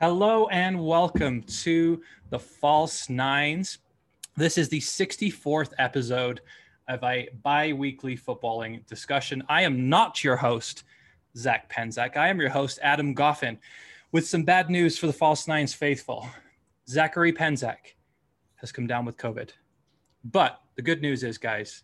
Hello and welcome to the False Nines. This is the 64th episode of a bi weekly footballing discussion. I am not your host, Zach Penzak. I am your host, Adam Goffin, with some bad news for the False Nines faithful. Zachary Penzak has come down with COVID. But the good news is, guys,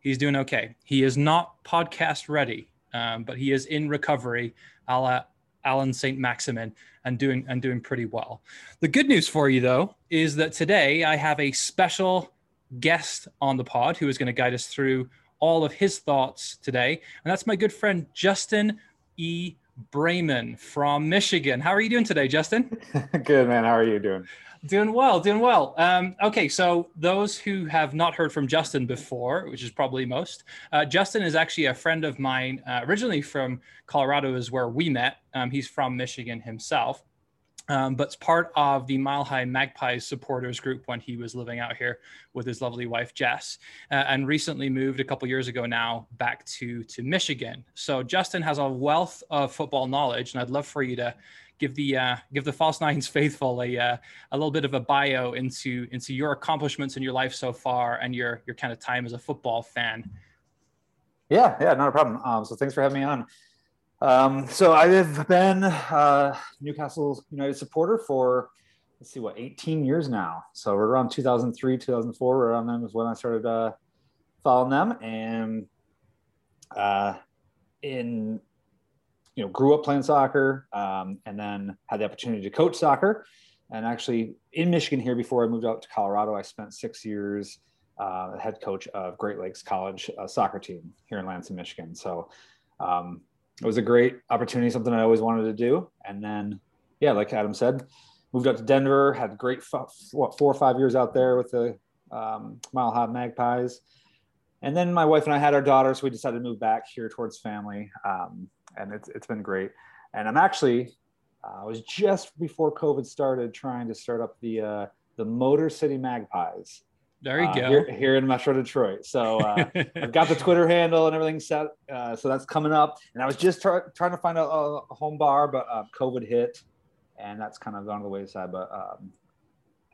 he's doing okay. He is not podcast ready, um, but he is in recovery, a la Alan St. Maximin and doing and doing pretty well. The good news for you though is that today I have a special guest on the pod who is going to guide us through all of his thoughts today, and that's my good friend Justin E. Brayman from Michigan. How are you doing today, Justin? good man. How are you doing? Doing well, doing well. Um, okay, so those who have not heard from Justin before, which is probably most, uh, Justin is actually a friend of mine, uh, originally from Colorado, is where we met. Um, he's from Michigan himself, um, but it's part of the Mile High Magpies supporters group when he was living out here with his lovely wife Jess, uh, and recently moved a couple years ago now back to to Michigan. So Justin has a wealth of football knowledge, and I'd love for you to give the uh, give the false nines faithful a uh, a little bit of a bio into into your accomplishments in your life so far and your your kind of time as a football fan. Yeah, yeah, not a problem. Um, so thanks for having me on. Um, so I've been uh, Newcastle United supporter for let's see what 18 years now. So we're around 2003, 2004. Around then was when I started uh, following them, and uh, in you know, grew up playing soccer um, and then had the opportunity to coach soccer. And actually, in Michigan here, before I moved out to Colorado, I spent six years uh, head coach of Great Lakes College uh, soccer team here in Lansing, Michigan. So um, it was a great opportunity, something I always wanted to do. And then, yeah, like Adam said, moved out to Denver, had great what four or five years out there with the um, Mile High Magpies. And then my wife and I had our daughter, so we decided to move back here towards family. Um, and it's it's been great. And I'm actually uh, I was just before COVID started trying to start up the uh, the Motor City Magpies. There you uh, go. Here, here, in Metro Detroit. So uh, I've got the Twitter handle and everything set. Uh, so that's coming up. And I was just try, trying to find a, a home bar, but uh, COVID hit, and that's kind of gone to the wayside. But um,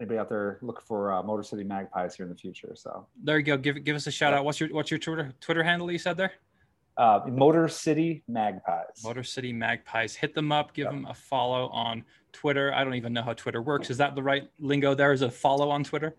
anybody out there looking for uh, Motor City Magpies here in the future? So there you go. Give give us a shout out. What's your what's your Twitter Twitter handle? You said there. Uh, Motor City Magpies. Motor City Magpies. Hit them up. Give yep. them a follow on Twitter. I don't even know how Twitter works. Is that the right lingo? There is a follow on Twitter.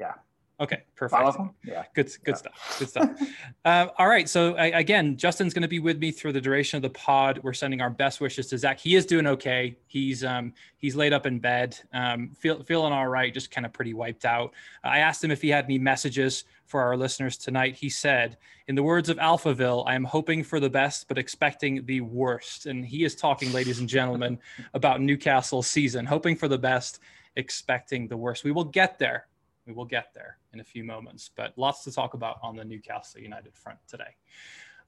Yeah. Okay, perfect. Yeah, good, good yeah. stuff. Good stuff. uh, all right. So I, again, Justin's going to be with me through the duration of the pod. We're sending our best wishes to Zach. He is doing okay. He's um, he's laid up in bed, um, feel, feeling all right, just kind of pretty wiped out. I asked him if he had any messages for our listeners tonight. He said, in the words of Alphaville, I am hoping for the best, but expecting the worst. And he is talking, ladies and gentlemen, about Newcastle's season, hoping for the best, expecting the worst. We will get there we will get there in a few moments, but lots to talk about on the Newcastle United front today.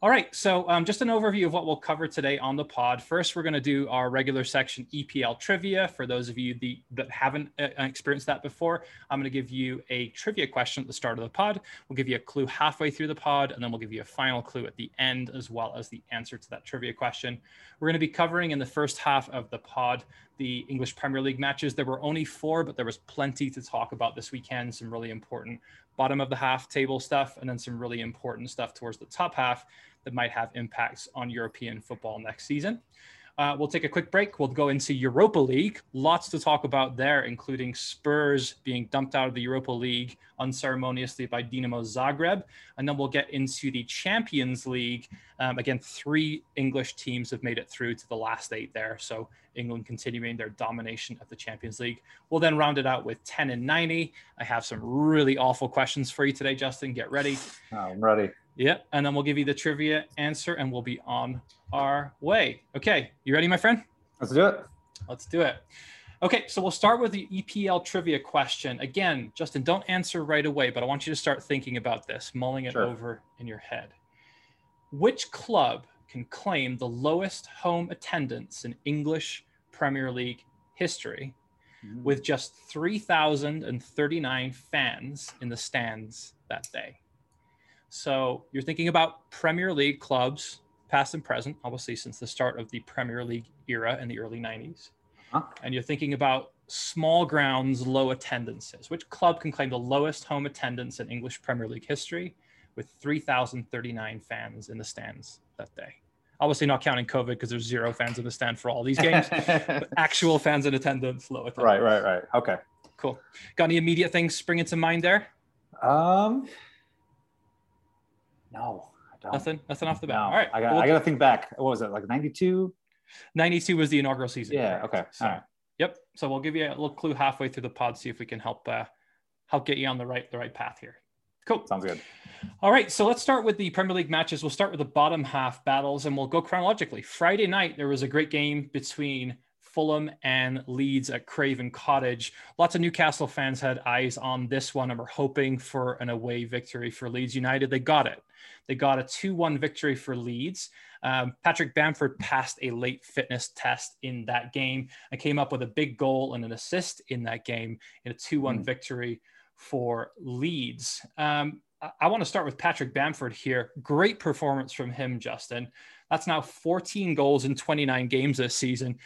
All right, so um, just an overview of what we'll cover today on the pod. First, we're going to do our regular section EPL trivia. For those of you the, that haven't uh, experienced that before, I'm going to give you a trivia question at the start of the pod. We'll give you a clue halfway through the pod, and then we'll give you a final clue at the end, as well as the answer to that trivia question. We're going to be covering in the first half of the pod the English Premier League matches. There were only four, but there was plenty to talk about this weekend. Some really important bottom of the half table stuff, and then some really important stuff towards the top half that might have impacts on European football next season. Uh, we'll take a quick break. We'll go into Europa League. Lots to talk about there, including Spurs being dumped out of the Europa League unceremoniously by Dinamo Zagreb. And then we'll get into the Champions League. Um, again, three English teams have made it through to the last eight there. So England continuing their domination of the Champions League. We'll then round it out with 10 and 90. I have some really awful questions for you today, Justin. Get ready. I'm ready. Yeah, and then we'll give you the trivia answer and we'll be on our way. Okay, you ready, my friend? Let's do it. Let's do it. Okay, so we'll start with the EPL trivia question. Again, Justin, don't answer right away, but I want you to start thinking about this, mulling it sure. over in your head. Which club can claim the lowest home attendance in English Premier League history mm. with just 3,039 fans in the stands that day? So you're thinking about Premier League clubs, past and present, obviously since the start of the Premier League era in the early 90s. huh? and you're thinking about small grounds, low attendances, which club can claim the lowest home attendance in English Premier League history with 3,039 fans in the stands that day? Obviously, not counting COVID because there's zero fans in the stand for all these games. actual fans in attendance, low attendance. Right, right, right. Okay. Cool. Got any immediate things springing to mind there? Um, no, I don't. Nothing. Nothing off the bat. No, all right. I got. Well, I got to think back. What was it? Like ninety two. 92 was the inaugural season. Yeah. Okay. So, all right. Yep. So we'll give you a little clue halfway through the pod, see if we can help uh, help get you on the right the right path here. Cool. Sounds good. All right. So let's start with the Premier League matches. We'll start with the bottom half battles, and we'll go chronologically. Friday night there was a great game between Fulham and Leeds at Craven Cottage. Lots of Newcastle fans had eyes on this one and were hoping for an away victory for Leeds United. They got it. They got a 2 1 victory for Leeds. Um, Patrick Bamford passed a late fitness test in that game and came up with a big goal and an assist in that game in a 2 1 mm. victory for Leeds. Um, I, I want to start with Patrick Bamford here. Great performance from him, Justin. That's now 14 goals in 29 games this season.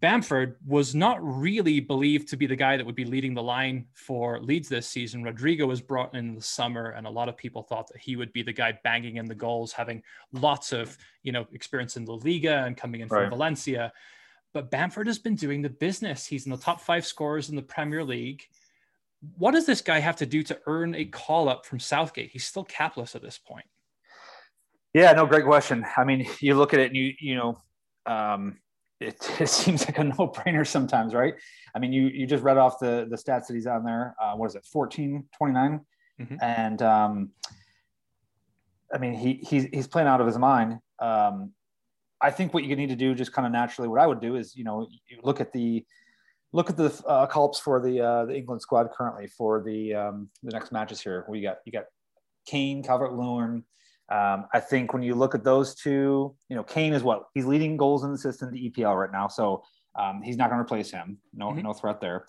Bamford was not really believed to be the guy that would be leading the line for Leeds this season. Rodrigo was brought in, the summer, and a lot of people thought that he would be the guy banging in the goals, having lots of you know experience in the Liga and coming in from right. Valencia. But Bamford has been doing the business. He's in the top five scorers in the Premier League. What does this guy have to do to earn a call up from Southgate? He's still capless at this point. Yeah, no, great question. I mean, you look at it and you you know. Um, it, it seems like a no brainer sometimes, right? I mean, you you just read off the the stats that he's on there. Uh, what is it, 14, 29? Mm-hmm. And um, I mean, he he's he's playing out of his mind. Um, I think what you need to do, just kind of naturally, what I would do is, you know, you look at the look at the uh, call-ups for the uh, the England squad currently for the um, the next matches here. We got you got Kane, Calvert Lewin, um, I think when you look at those two, you know, Kane is what he's leading goals and assists in the EPL right now, so um, he's not going to replace him. No, mm-hmm. no threat there.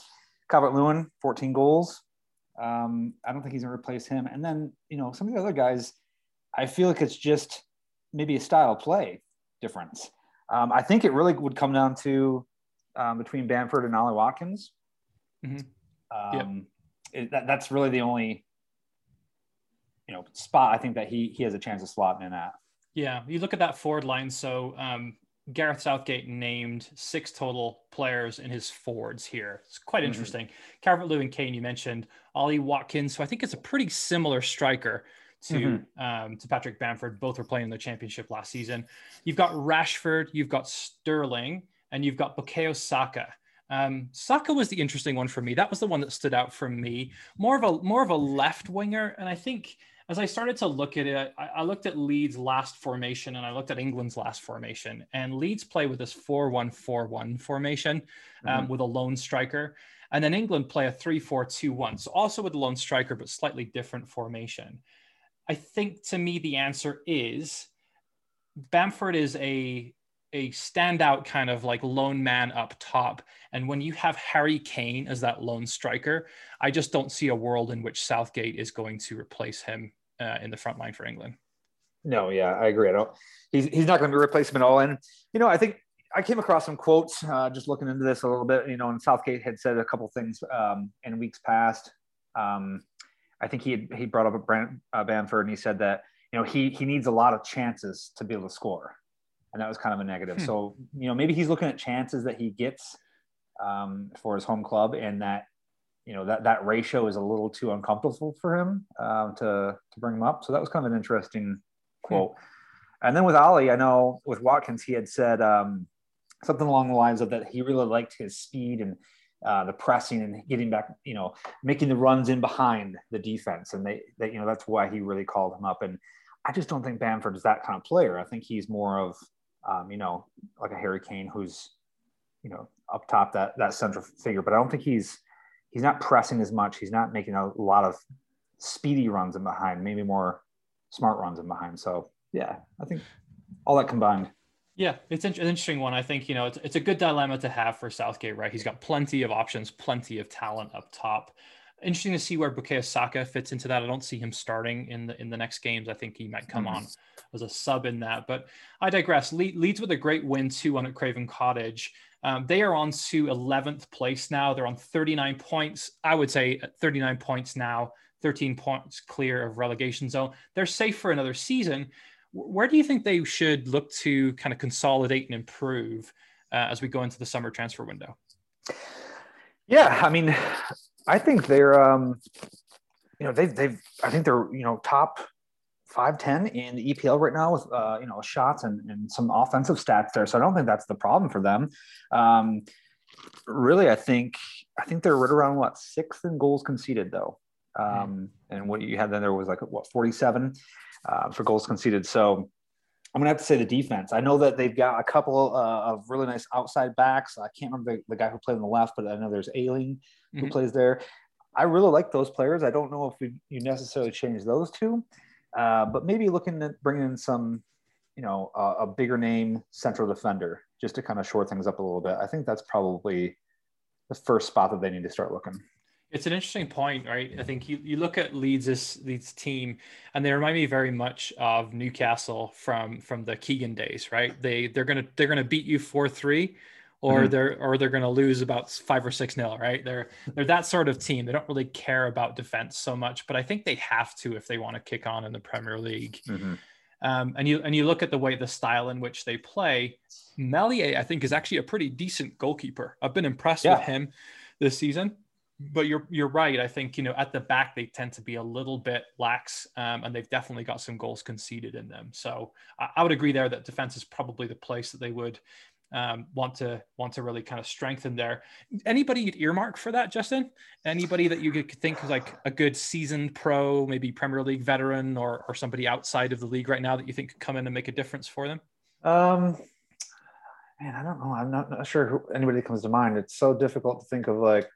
Calvert Lewin, 14 goals. Um, I don't think he's going to replace him. And then you know, some of the other guys, I feel like it's just maybe a style play difference. Um, I think it really would come down to um, between Bamford and Ollie Watkins. Mm-hmm. Yep. Um, it, that, that's really the only you know spot I think that he he has a chance of slotting in at. Yeah, you look at that forward line. So um, Gareth Southgate named six total players in his forwards here. It's quite mm-hmm. interesting. Calvert Lewin Kane, you mentioned Ollie Watkins. So I think it's a pretty similar striker to mm-hmm. um, to Patrick Bamford. Both were playing in the championship last season. You've got Rashford, you've got Sterling, and you've got Bukayo Saka. Um, Saka was the interesting one for me. That was the one that stood out for me. More of a more of a left winger, and I think as I started to look at it, I, I, looked at Leeds' last formation and I looked at England's last formation. And Leeds play with this 4 1 4 1 formation um, mm-hmm. with a lone striker. And then England play a 3 4 2 1. So also with a lone striker, but slightly different formation. I think to me, the answer is Bamford is a a standout kind of like lone man up top. And when you have Harry Kane as that lone striker, I just don't see a world in which Southgate is going to replace him uh, in the front line for England. No, yeah, I agree. I don't. He's he's not going to be replacement at all. And you know, I think I came across some quotes uh, just looking into this a little bit. You know, and Southgate had said a couple things um, in weeks past. Um, I think he had, he brought up Brent uh, Bamford and he said that you know he he needs a lot of chances to be able to score, and that was kind of a negative. Hmm. So you know maybe he's looking at chances that he gets um, for his home club, and that you know that that ratio is a little too uncomfortable for him um, to to bring him up. So that was kind of an interesting quote. And then with Ollie, I know with Watkins, he had said um, something along the lines of that he really liked his speed and uh, the pressing and getting back, you know, making the runs in behind the defense, and they, that you know, that's why he really called him up. And I just don't think Bamford is that kind of player. I think he's more of, um, you know, like a Harry Kane who's, you know, up top that that central figure. But I don't think he's he's not pressing as much. He's not making a lot of speedy runs in behind, maybe more smart runs in behind. So yeah, I think all that combined. Yeah, it's an interesting one. I think you know it's, it's a good dilemma to have for Southgate, right? He's got plenty of options, plenty of talent up top. Interesting to see where Bukayo Saka fits into that. I don't see him starting in the in the next games. I think he might come on as a sub in that. But I digress. Le- leads with a great win too on at Craven Cottage. Um, they are on to 11th place now. They're on 39 points. I would say 39 points now, 13 points clear of relegation zone. They're safe for another season. Where do you think they should look to kind of consolidate and improve uh, as we go into the summer transfer window? Yeah, I mean, I think they're, um, you know, they've, they've, I think they're, you know, top five ten in the EPL right now with, uh, you know, shots and, and some offensive stats there. So I don't think that's the problem for them. Um, really, I think, I think they're right around what sixth in goals conceded though. Um, and what you had then there was like what 47 uh, for goals conceded. So I'm gonna have to say the defense. I know that they've got a couple uh, of really nice outside backs. I can't remember the, the, guy who played on the left, but I know there's Ayling who mm-hmm. plays there. I really like those players. I don't know if we, you necessarily change those two, uh, but maybe looking at bringing in some, you know, uh, a bigger name central defender just to kind of shore things up a little bit. I think that's probably the first spot that they need to start looking. It's an interesting point, right? I think you, you look at Leeds' Leeds team, and they remind me very much of Newcastle from from the Keegan days, right? They they're gonna they're gonna beat you four three, or mm-hmm. they're or they're gonna lose about five or six nil, right? They're they're that sort of team. They don't really care about defense so much, but I think they have to if they want to kick on in the Premier League. Mm-hmm. Um, and you and you look at the way the style in which they play, Meslier, I think, is actually a pretty decent goalkeeper. I've been impressed yeah. with him this season but you're you're right. I think you know at the back they tend to be a little bit lax, um, and they've definitely got some goals conceded in them. So I, I, would agree there that defense is probably the place that they would um, want to want to really kind of strengthen there. Anybody you'd earmark for that, Justin? Anybody that you could think of like a good seasoned pro, maybe Premier League veteran, or or somebody outside of the league right now that you think could come in and make a difference for them? Um, man, I don't know. I'm not, not sure who anybody comes to mind. It's so difficult to think of like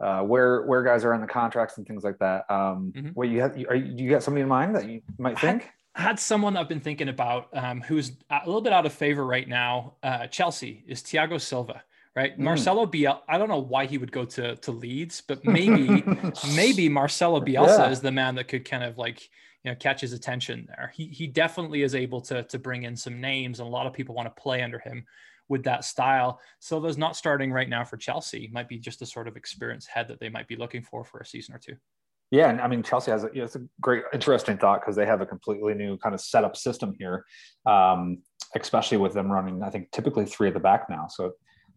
uh, where where guys are on the contracts and things like that. Um, mm-hmm. What you have? Are you, do you got somebody in mind that you might think? Had someone I've been thinking about um, who's a little bit out of favor right now. Uh, Chelsea is Thiago Silva, right? Mm. Marcelo Bielsa. I don't know why he would go to to Leeds, but maybe maybe Marcelo Bielsa yeah. is the man that could kind of like you know catch his attention there. He he definitely is able to to bring in some names, and a lot of people want to play under him with that style. Silva's not starting right now for Chelsea. Might be just a sort of experienced head that they might be looking for for a season or two. Yeah, and I mean Chelsea has a, you know, it's a great, interesting thought because they have a completely new kind of setup system here, um, especially with them running. I think typically three at the back now, so a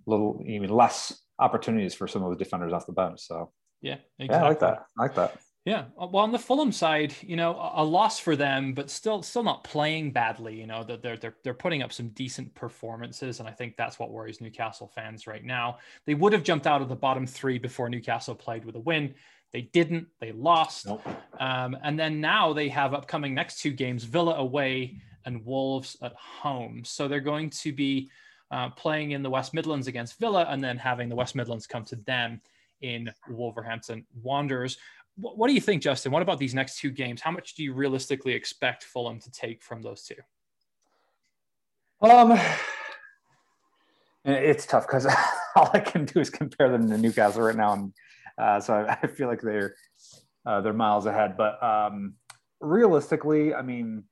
little even less opportunities for some of the defenders off the bench. So yeah, exactly. yeah, I like that. I like that. Yeah, uh, well, on the Fulham side, you know, a loss for them, but still, still not playing badly. You know, that they're they're they're putting up some decent performances, and I think that's what worries Newcastle fans right now. They would have jumped out of the bottom three before Newcastle played with a win. They didn't. They lost. Nope. Um, and then now they have upcoming next two games: Villa away and Wolves at home. So they're going to be uh, playing in the West Midlands against Villa, and then having the West Midlands come to them in Wolverhampton Wanderers. What, what do you think, Justin? What about these next two games? How much do you realistically expect Fulham to take from those two? Um, it's tough because all I can do is compare them to Newcastle right now, and uh, so I, I, feel like they're uh, they're miles ahead. But um, realistically, I mean,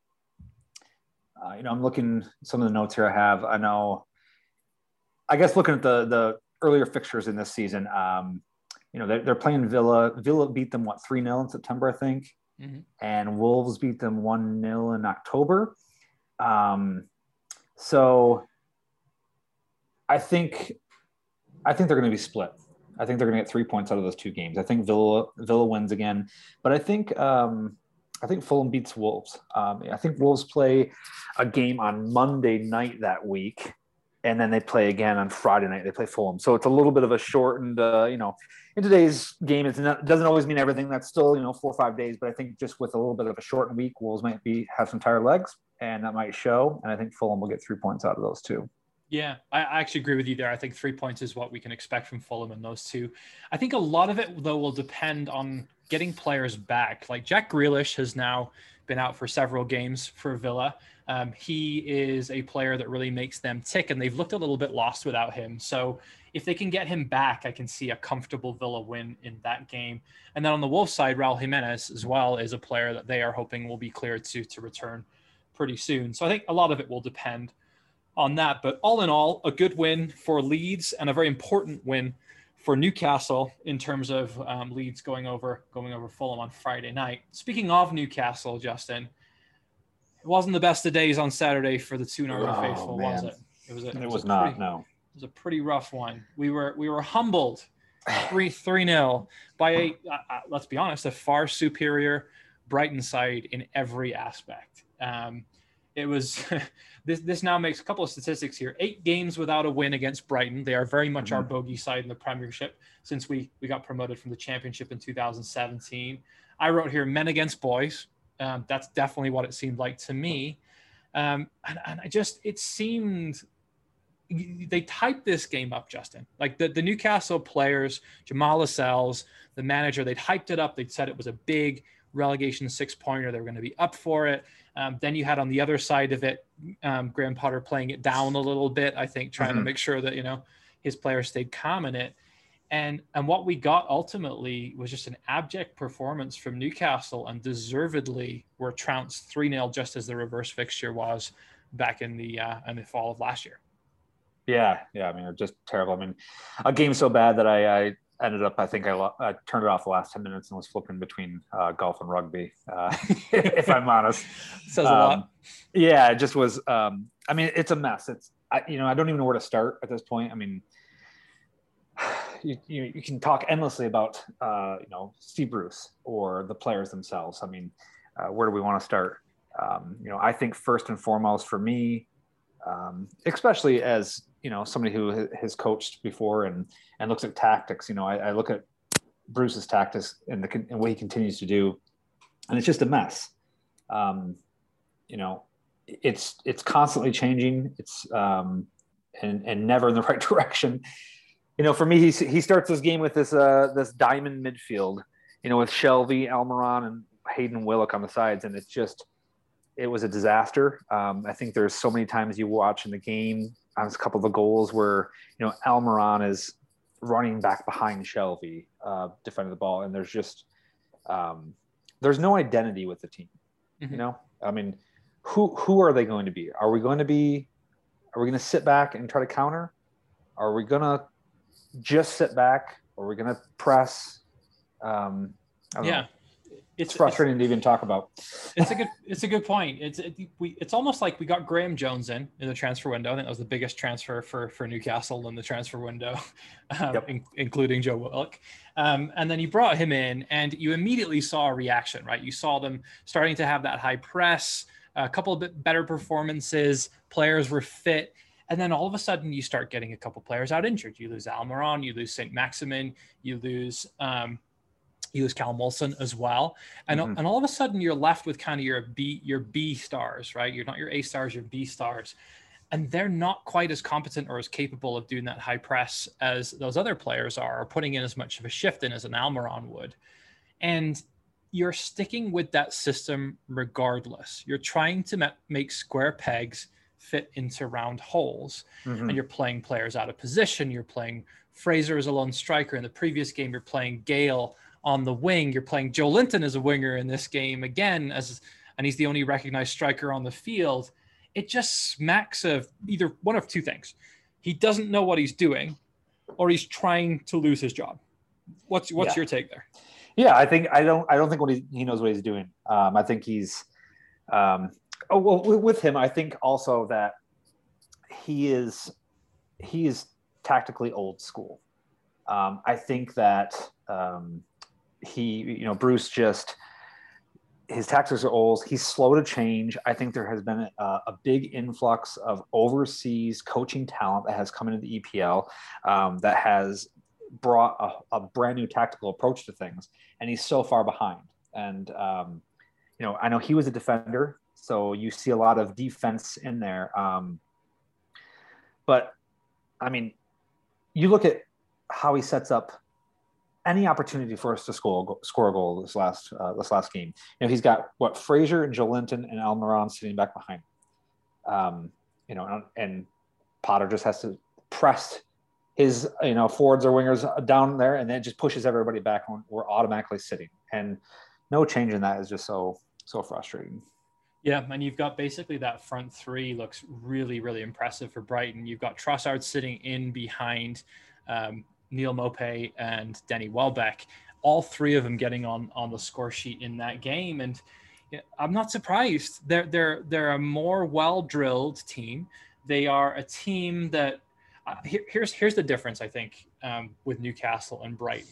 uh, you know, I'm looking some of the notes here I have. I know, I guess looking at the the earlier fixtures in this season, um, you know, they're, they're playing Villa. Villa beat them, what, 3 0 in September, I think. Mm-hmm. And Wolves beat them 1 0 in October. Um, so I think I think they're going to be split. I think they're going to get three points out of those two games. I think Villa Villa wins again, but I think um, I think Fulham beats Wolves. Um, I think Wolves play a game on Monday night that week, and then they play again on Friday night. They play Fulham, so it's a little bit of a shortened. Uh, you know, in today's game, it doesn't always mean everything. That's still you know four or five days, but I think just with a little bit of a shortened week, Wolves might be have some tired legs, and that might show. And I think Fulham will get three points out of those two. Yeah, I actually agree with you there. I think three points is what we can expect from Fulham in those two. I think a lot of it though will depend on getting players back. Like Jack Grealish has now been out for several games for Villa. Um, he is a player that really makes them tick, and they've looked a little bit lost without him. So if they can get him back, I can see a comfortable Villa win in that game. And then on the Wolves side, Raul Jimenez as well is a player that they are hoping will be cleared to to return pretty soon. So I think a lot of it will depend on that. But all in all, a good win for Leeds and a very important win for Newcastle in terms of um, Leeds going over going over Fulham on Friday night. Speaking of Newcastle, Justin, it wasn't the best of days on Saturday for the Toon Army oh, faithful, man. was it? It was. A, it, it was, was not. Pretty, no. It was a pretty rough one. We were we were humbled three three nil by a uh, uh, let's be honest a far superior Brighton side in every aspect. Um, it was this this now makes a couple of statistics here. Eight games without a win against Brighton. They are very much mm-hmm. our bogey side in the Premiership since we we got promoted from the Championship in 2017. I wrote here men against boys. Um, that's definitely what it seemed like to me. Um, and, and I just it seemed they typed this game up, Justin. Like the, the Newcastle players, Jamal Lascelles, the manager, they'd hyped it up. They'd said it was a big relegation six pointer. They were going to be up for it. Um, then you had on the other side of it, um, Graham Potter playing it down a little bit, I think, trying mm-hmm. to make sure that, you know, his players stayed calm in it. And, and what we got ultimately was just an abject performance from Newcastle and deservedly were trounced 3 0 just as the reverse fixture was back in the uh, in the fall of last year. Yeah, yeah. I mean, just terrible. I mean, a game so bad that I, I ended up, I think I, I, turned it off the last 10 minutes and was flipping between uh, golf and rugby, uh, if I'm honest. Says um, a lot. Yeah, it just was. Um, I mean, it's a mess. It's, I, you know, I don't even know where to start at this point. I mean, you, you, you can talk endlessly about, uh, you know, Steve Bruce or the players themselves. I mean, uh, where do we want to start? Um, you know, I think first and foremost for me, um, especially as you know somebody who has coached before and and looks at tactics you know i, I look at bruce's tactics and the and what he continues to do and it's just a mess. Um, you know it's it's constantly changing. It's um, and and never in the right direction. You know for me he, he starts this game with this uh this diamond midfield you know with shelvey almiron and hayden willock on the sides and it's just it was a disaster um, i think there's so many times you watch in the game on a couple of the goals where you know Almiron is running back behind Shelvey, uh, defending the ball, and there's just um, there's no identity with the team. Mm-hmm. You know, I mean, who who are they going to be? Are we going to be? Are we going to sit back and try to counter? Are we going to just sit back? Are we going to press? Um, yeah. Know it's, frustrating it's, to even talk about. it's a good it's a good point. It's it, we it's almost like we got Graeme Jones in in the transfer window. I think that was the biggest transfer for for Newcastle in the transfer window, um, yep. in, including Joe Willock. Um, and then you brought him in, and you immediately saw a reaction. Right, you saw them starting to have that high press, a couple of bit better performances. Players were fit. And then all of a sudden, you start getting a couple players out injured. You lose Almiron, you lose St. Maximin, you lose um, you was Callum Wilson as well, and mm-hmm. and all of a sudden you're left with kind of your B your B stars, right? You're not your A stars, your B stars, and they're not quite as competent or as capable of doing that high press as those other players are, or putting in as much of a shift in as an Almiron would, and you're sticking with that system regardless. You're trying to make square pegs fit into round holes, mm-hmm. and you're playing players out of position. You're playing Fraser as a lone striker. In the previous game, you're playing Gayle on the wing. You're playing Joelinton as a winger in this game again, as and he's the only recognized striker on the field. It just smacks of either one of two things. He doesn't know what he's doing, or he's trying to lose his job. What's what's yeah. your take there? Yeah, I think I don't I don't think what he, he knows what he's doing. Um, I think he's um, oh well with him. I think also that he is he is tactically old school. Um, I think that um, he, you know, Bruce just his tactics are old. He's slow to change. I think there has been a, a big influx of overseas coaching talent that has come into the EPL um, that has brought a, a, brand new tactical approach to things, and he's so far behind. And um, you know, I know he was a defender, so you see a lot of defense in there. Um, but I mean, you look at how he sets up any opportunity for us to score score a goal this last uh, this last game. You know, he's got what Fraser and Joelinton and Almiron sitting back behind. Um, you know, and Potter just has to press his you know forwards or wingers down there, and then just pushes everybody back. When we're automatically sitting, and no change in that is just so so frustrating. Yeah, and you've got basically that front three looks really, really impressive for Brighton. You've got Trossard sitting in behind um, Neal Maupay and Danny Welbeck, all three of them getting on on the score sheet in that game. And I'm not surprised. They're they're they're a more well drilled team. They are a team that uh, here, here's here's the difference I think um, with Newcastle and Brighton.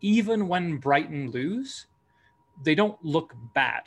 Even when Brighton lose, they don't look bad.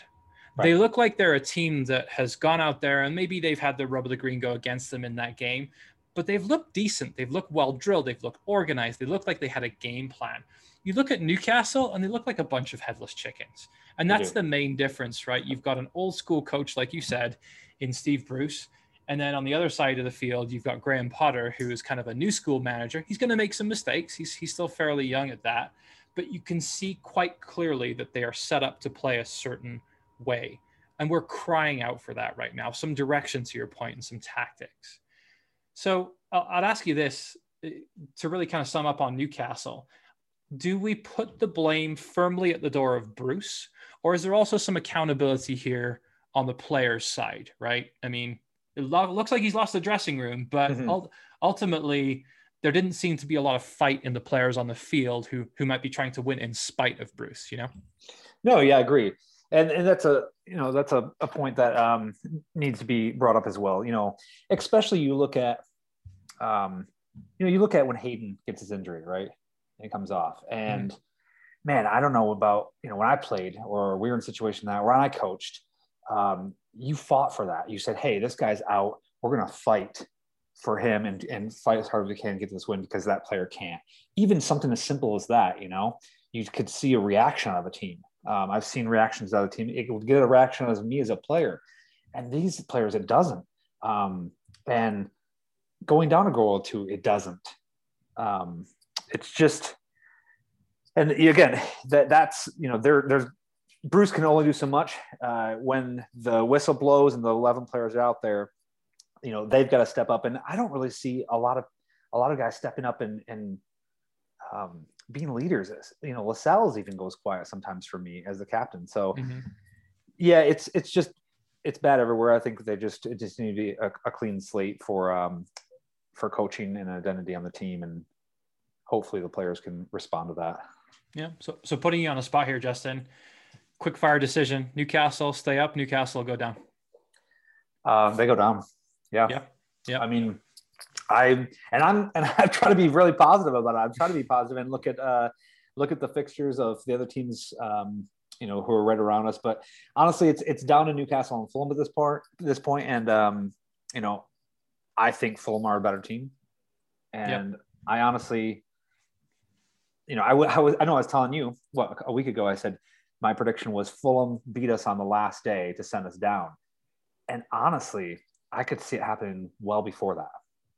Right. They look like they're a team that has gone out there and maybe they've had the rub of the green go against them in that game, but they've looked decent. They've looked well drilled. They've looked organized. They look like they had a game plan. You look at Newcastle and they look like a bunch of headless chickens. And that's the main difference, right? You've got an old school coach, like you said, in Steve Bruce. And then on the other side of the field, you've got Graham Potter, who is kind of a new school manager. He's going to make some mistakes. He's, he's still fairly young at that. But you can see quite clearly that they are set up to play a certain way. And we're crying out for that right now some direction to your point and some tactics. So I'd ask you this eh, to really kind of sum up on Newcastle. Do we put the blame firmly at the door of Bruce, or is there also some accountability here on the player's side? Right. I mean, it looks like he's lost the dressing room, but mm-hmm. ultimately, there didn't seem to be a lot of fight in the players on the field who who might be trying to win in spite of Bruce. You know. No, yeah, I agree, and and that's a you know that's a, a point that um, needs to be brought up as well. You know, especially you look at um, you know, you look at when Hayden gets his injury, right? And it comes off. And mm-hmm. man, I don't know about, you know, when I played or we were in a situation that when I coached, um, you fought for that. You said, hey, this guy's out. We're going to fight for him and, and fight as hard as we can to get this win because that player can't. Even something as simple as that, you know, you could see a reaction of a team. Um, I've seen reactions out of the team. It would get a reaction as me as a player. And these players, it doesn't. Um, and going down a goal or two, it doesn't. Um, it's just, and again, that that's you know there there's Bruce can only do so much uh, when the whistle blows and the eleven players are out there. You know they've got to step up, and I don't really see a lot of a lot of guys stepping up and and um, being leaders. You know, Lascelles even goes quiet sometimes for me as the captain. So, mm-hmm. yeah, it's it's just it's bad everywhere. I think they just it just need to be a, a clean slate for um, for coaching and identity on the team and hopefully the players can respond to that. Yeah so so putting you on a spot here justin quick fire decision. Newcastle stay up newcastle go down. Um, they go down. Yeah. Yeah yeah. I mean i and i'm and i try to be really positive about it. I'm trying to be positive and look at uh look at the fixtures of the other teams um you know who are right around us. But honestly it's it's down to newcastle and fulham at this part this point. And um you know I think Fulham are a better team, and yep. I honestly, you know, I, w- I was I know I was telling you what a week ago I said my prediction was Fulham beat us on the last day to send us down, and honestly, I could see it happening well before that.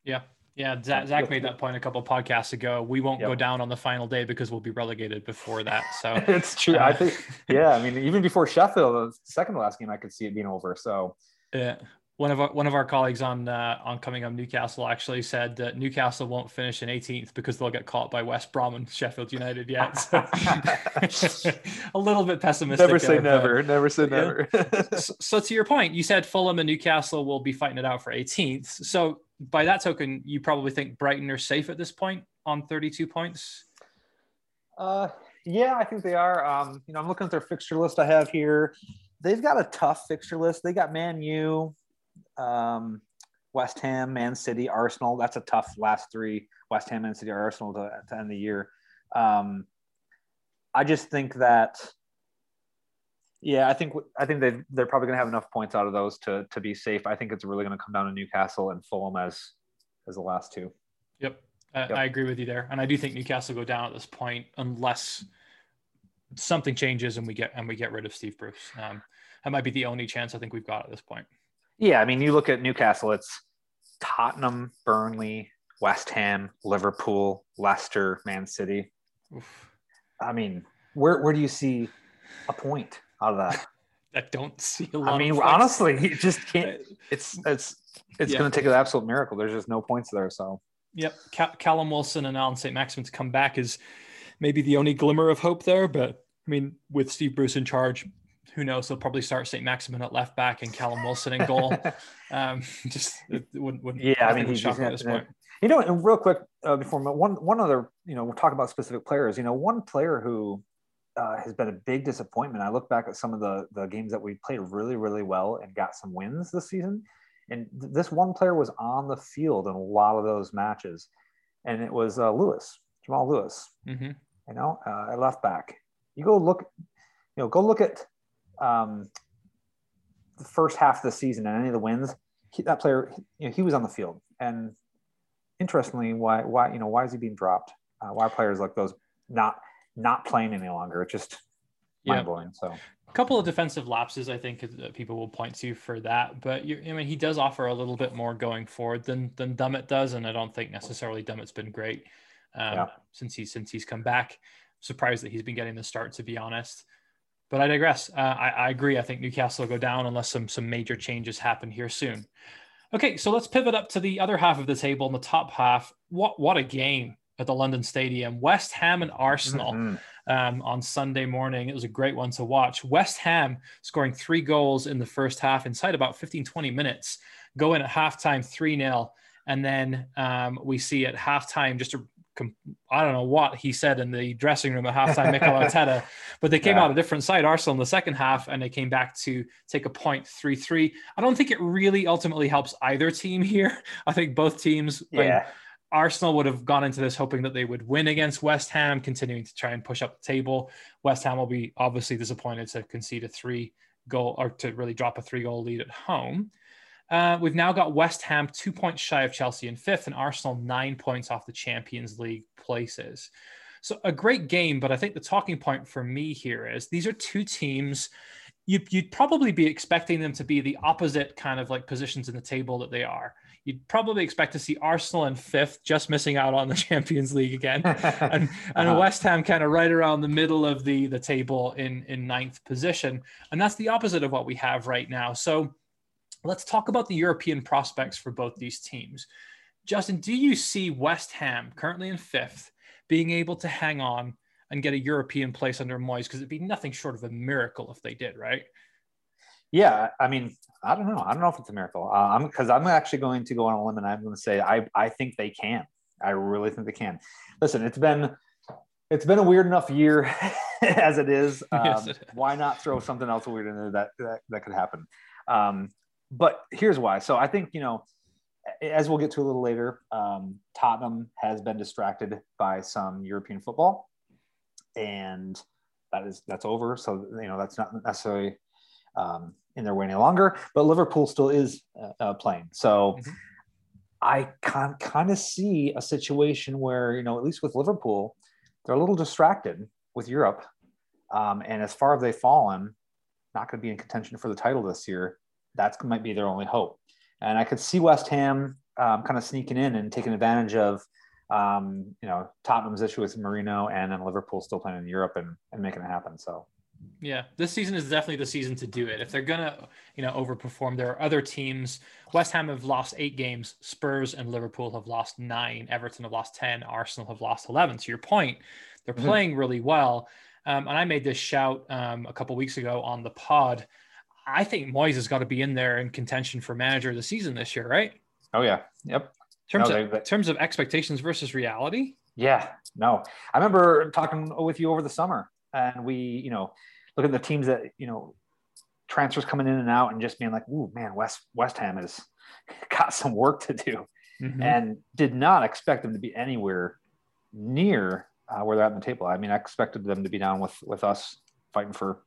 Yeah. Yeah, Zach, Zach made that point a couple podcasts ago. We won't yep. go down on the final day because we'll be relegated before that. So it's true. Uh, I think, yeah. I mean, even before Sheffield, the second to last game, I could see it being over. So yeah, one of our one of our colleagues on uh, on coming up Newcastle actually said that Newcastle won't finish in 18th because they'll get caught by West Brom and Sheffield United yet. So, a little bit pessimistic. Never say there, never. Never say never. so, so, to your point, you said Fulham and Newcastle will be fighting it out for 18th. So by that token, you probably think Brighton are safe at this point on 32 points. Uh, yeah, I think they are. Um, you know, I'm looking at their fixture list I have here. They've got a tough fixture list. They got Man U, um, West Ham, Man City, Arsenal. That's a tough last three. West Ham, Man City, Arsenal to, to end the year. Um, I just think that, yeah, I think I think they they're probably going to have enough points out of those to to be safe. I think it's really going to come down to Newcastle and Fulham as as the last two. Yep. I, yep. I agree with you there, and I do think Newcastle go down at this point unless something changes and we get and we get rid of Steve Bruce. Um, that might be the only chance I think we've got at this point. Yeah, I mean, you look at Newcastle, it's Tottenham, Burnley, West Ham, Liverpool, Leicester, Man City. Oof. I mean, where where do you see a point out of that? I don't see a lot. I mean, honestly, you just can't. It's it's it's yeah. going to take an absolute miracle. There's just no points there. So. Yep, Callum Wilson and Alan Saint-Maximin to come back is maybe the only glimmer of hope there. But I mean, with Steve Bruce in charge, who knows? They'll probably start St. Maximin at left back and Callum Wilson in goal. um, just it wouldn't, wouldn't yeah, I mean, he's at this point. You know, and real quick uh, before one one other, you know, we'll talk about specific players. You know, one player who uh, has been a big disappointment. I look back at some of the the games that we played really, really well and got some wins this season, and th- this one player was on the field in a lot of those matches, and it was uh, Lewis, Jamal Lewis. Mm-hmm. You know, uh, at left back. You go look, you know, go look at um, the first half of the season and any of the wins. He, that player, you know, he was on the field, and interestingly, why why you know why is he being dropped? Uh, why are players like those not not playing any longer? It's just mind blowing. So a couple of defensive lapses, I think that people will point to for that. But you, I mean, he does offer a little bit more going forward than than Dummett does, and I don't think necessarily Dummett's been great um, yeah. since he since he's come back. Surprised that he's been getting the start, to be honest. But I digress. Uh, I, I agree. I think Newcastle will go down unless some some major changes happen here soon. Okay, so let's pivot up to the other half of the table in the top half. What what a game at the London Stadium. West Ham and Arsenal mm-hmm. um, on Sunday morning. It was a great one to watch. West Ham scoring three goals in the first half inside about 15, 20 minutes, going at halftime 3 0. And then um, we see at halftime just a I don't know what he said in the dressing room at halftime, Mikel Arteta, but they came yeah. out a different side, Arsenal, in the second half, and they came back to take a point 3 3. I don't think it really ultimately helps either team here. I think both teams, yeah. Arsenal would have gone into this hoping that they would win against West Ham, continuing to try and push up the table. West Ham will be obviously disappointed to concede a three goal or to really drop a three goal lead at home. Uh, we've now got West Ham two points shy of Chelsea in fifth, and Arsenal nine points off the Champions League places. So a great game, but I think the talking point for me here is these are two teams. You'd, you'd probably be expecting them to be the opposite kind of like positions in the table that they are. You'd probably expect to see Arsenal in fifth, just missing out on the Champions League again, and, and uh-huh. West Ham kind of right around the middle of the the table in in ninth position. And that's the opposite of what we have right now. So Let's talk about the European prospects for both these teams. Justin, do you see West Ham, currently in fifth, being able to hang on and get a European place under Moyes? Because it'd be nothing short of a miracle if they did, right? Yeah, I mean, I don't know. I don't know if it's a miracle. Uh, I'm because I'm actually going to go on a limb and I'm going to say I I think they can. I really think they can. Listen, it's been it's been a weird enough year as it is. Um, yes, it is. Why not throw something else weird in there that that, that could happen? Um, but here's why. So I think you know, as we'll get to a little later, um, Tottenham has been distracted by some European football, and that is that's over. So you know that's not necessarily um, in their way any longer. But Liverpool still is uh, uh, playing. So. Mm-hmm. I can kind of see a situation where, you know, at least with Liverpool, they're a little distracted with Europe. Um, and as far as they've fallen, not going to be in contention for the title this year that's might be their only hope. And I could see West Ham um, kind of sneaking in and taking advantage of, um, you know, Tottenham's issue with Mourinho and then Liverpool still playing in Europe and, and making it happen. So, yeah, this season is definitely the season to do it. If they're gonna, you know, overperform, there are other teams. West Ham have lost eight games. Spurs and Liverpool have lost nine. Everton have lost ten. Arsenal have lost eleven. To your point, they're mm-hmm. playing really well. Um, and I made this shout um, a couple weeks ago on the pod I think Moyes has got to be in there in contention for manager of the season this year, right? Oh yeah, yep. In terms, no, of, they, terms of expectations versus reality. Yeah, no. I remember talking with you over the summer, and we, you know, look at the teams that you know transfers coming in and out, and just being like, "Ooh, man, West West Ham has got some work to do," mm-hmm. and did not expect them to be anywhere near uh, where they're at in the table. I mean, I expected them to be down with with us fighting for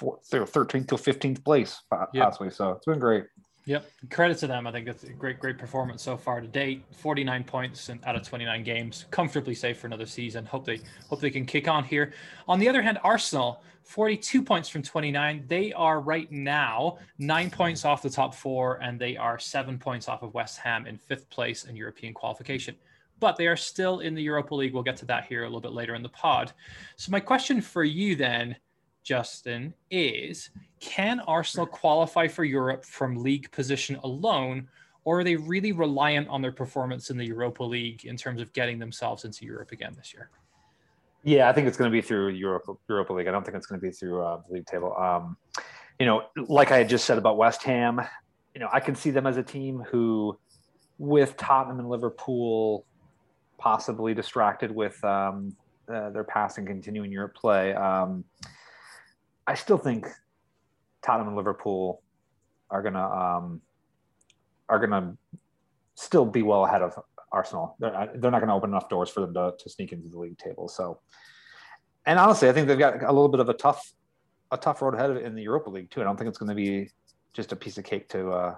13th to 15th place possibly. Yep. So it's been great. Yep. Credit to them. I think it's a great, great performance so far to date. 49 points out of 29 games, comfortably safe for another season. Hope they hope they can kick on here. On the other hand, Arsenal, 42 points from 29. They are right now nine points off the top four, and they are seven points off of West Ham in fifth place in European qualification. But they are still in the Europa League. We'll get to that here a little bit later in the pod. So my question for you then Justin, is can Arsenal qualify for Europe from league position alone, or are they really reliant on their performance in the Europa League in terms of getting themselves into Europe again this year? Yeah, I think it's going to be through Europa, Europa League. I don't think it's going to be through uh, the league table. Um, you know, like I had just said about West Ham, you know, I can see them as a team who, with Tottenham and Liverpool possibly distracted with um, uh, their passing continuing Europe play, um, I still think Tottenham and Liverpool are gonna um, are gonna still be well ahead of Arsenal. They're, uh, they're not going to open enough doors for them to, to sneak into the league table. So, and honestly, I think they've got a little bit of a tough a tough road ahead in the Europa League too. I don't think it's going to be just a piece of cake to uh,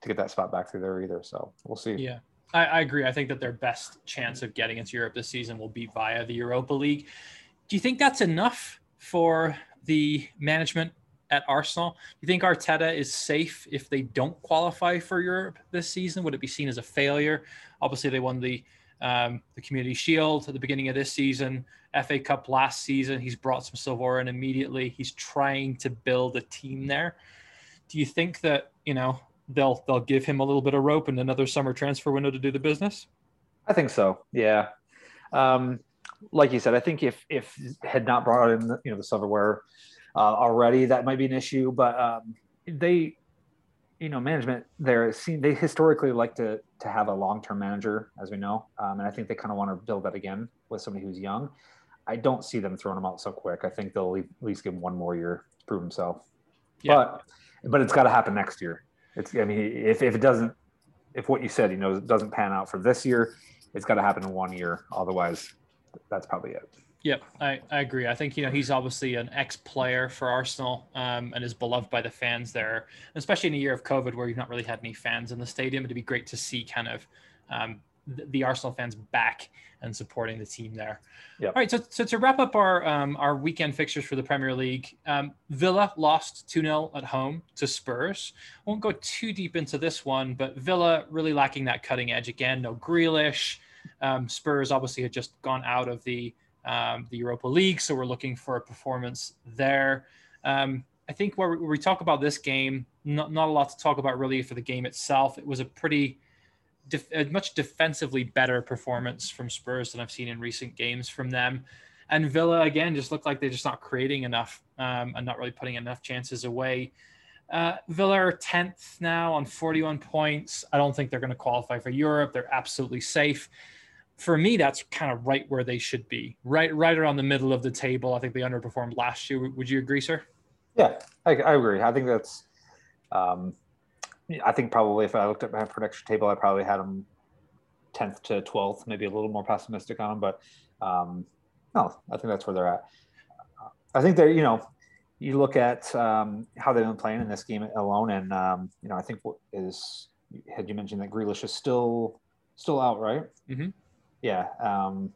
to get that spot back through there either. So we'll see. Yeah. I, I agree. I think that their best chance of getting into Europe this season will be via the Europa League. Do you think that's enough for the management at Arsenal. Do you think Arteta is safe if they don't qualify for Europe this season? Would it be seen as a failure? Obviously, they won the um, the Community Shield at the beginning of this season, FA Cup last season. He's brought some silver in immediately. He's trying to build a team there. Do you think that you know they'll they'll give him a little bit of rope and another summer transfer window to do the business? I think so. Yeah. Um, like you said, I think if if had not brought in you know the silverware uh, already, that might be an issue. But um, they, you know, management there seem they historically like to to have a long term manager, as we know, um, and I think they kind of want to build that again with somebody who's young. I don't see them throwing him out so quick. I think they'll at least give him one more year to prove himself. Yeah. But but it's got to happen next year. It's I mean if if it doesn't if what you said you know doesn't pan out for this year, it's got to happen in one year. Otherwise, that's probably it. Yep, I, I agree. I think you know he's obviously an ex-player for Arsenal um, and is beloved by the fans there, especially in a year of COVID where you've not really had any fans in the stadium. It'd be great to see kind of um, the, the, Arsenal fans back and supporting the team there. Yep. All right, so, so to wrap up our um, our weekend fixtures for the Premier League, um, Villa lost 2-0 at home to Spurs. Won't go too deep into this one, but Villa really lacking that cutting edge again. No Grealish. Um, Spurs obviously had just gone out of the um, the Europa League. So we're looking for a performance there. Um, I think where we talk about this game, not, not a lot to talk about really for the game itself. It was a pretty, def- a much defensively better performance from Spurs than I've seen in recent games from them. And Villa again just looked like they're just not creating enough um, and not really putting enough chances away. Uh, Villa are 10th now on 41 points. I don't think they're going to qualify for Europe. They're absolutely safe for me, that's kind of right where they should be, right, right around the middle of the table. I think they underperformed last year. Would you agree, sir? Yeah, I, I agree. I think that's. Um, I think probably if I looked at my prediction table, I probably had them tenth to twelfth, maybe a little more pessimistic on them. But um, no, I think that's where they're at. I think they're, you know, you look at um, how they've been playing in this game alone, and um, you know, I think what is had you mentioned that Grealish is still still out, right? Mm-hmm yeah. Um,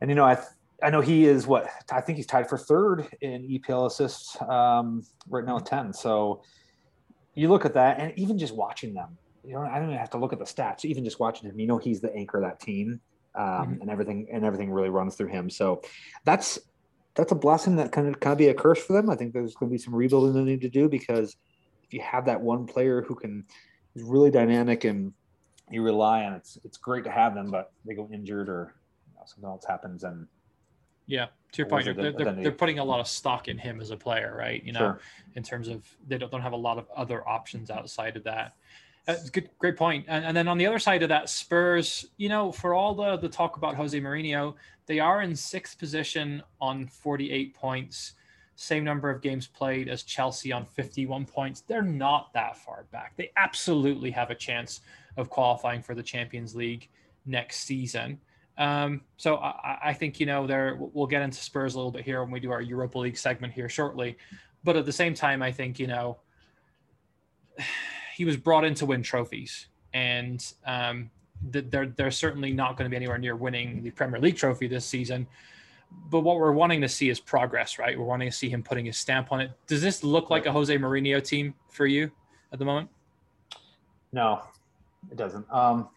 and you know, I th- I know he is what I think he's tied for third in EPL assists um, right now with ten. So you look at that, and even just watching them, you know, I don't even have to look at the stats. Even just watching him, you know, he's the anchor of that team, um, mm-hmm. and everything and everything really runs through him. So that's that's a blessing that kind of kind of be a curse for them. I think there's going to be some rebuilding they need to do because if you have that one player who can is really dynamic and you rely on. It's it's great to have them, but they go injured or you know, something else happens and. Yeah, to your point, they're, they're, they're, putting a lot of stock in him as a player, right? You know, sure. in terms of they don't, don't have a lot of other options outside of that. Uh, That's good, great point. And, and then on the other side of that, Spurs, you know, for all the the talk about Jose Mourinho, they are in sixth position on 48 points, same number of games played as Chelsea on 51 points. They're not that far back. They absolutely have a chance of qualifying for the Champions League next season. Um, so I, I, think you know there we'll get into Spurs a little bit here when we do our Europa League segment here shortly. But at the same time, I think you know he was brought in to win trophies, and um, they're they're certainly not going to be anywhere near winning the Premier League trophy this season. But what we're wanting to see is progress, right? We're wanting to see him putting his stamp on it. Does this look like a Jose Mourinho team for you at the moment? No, it doesn't. Um,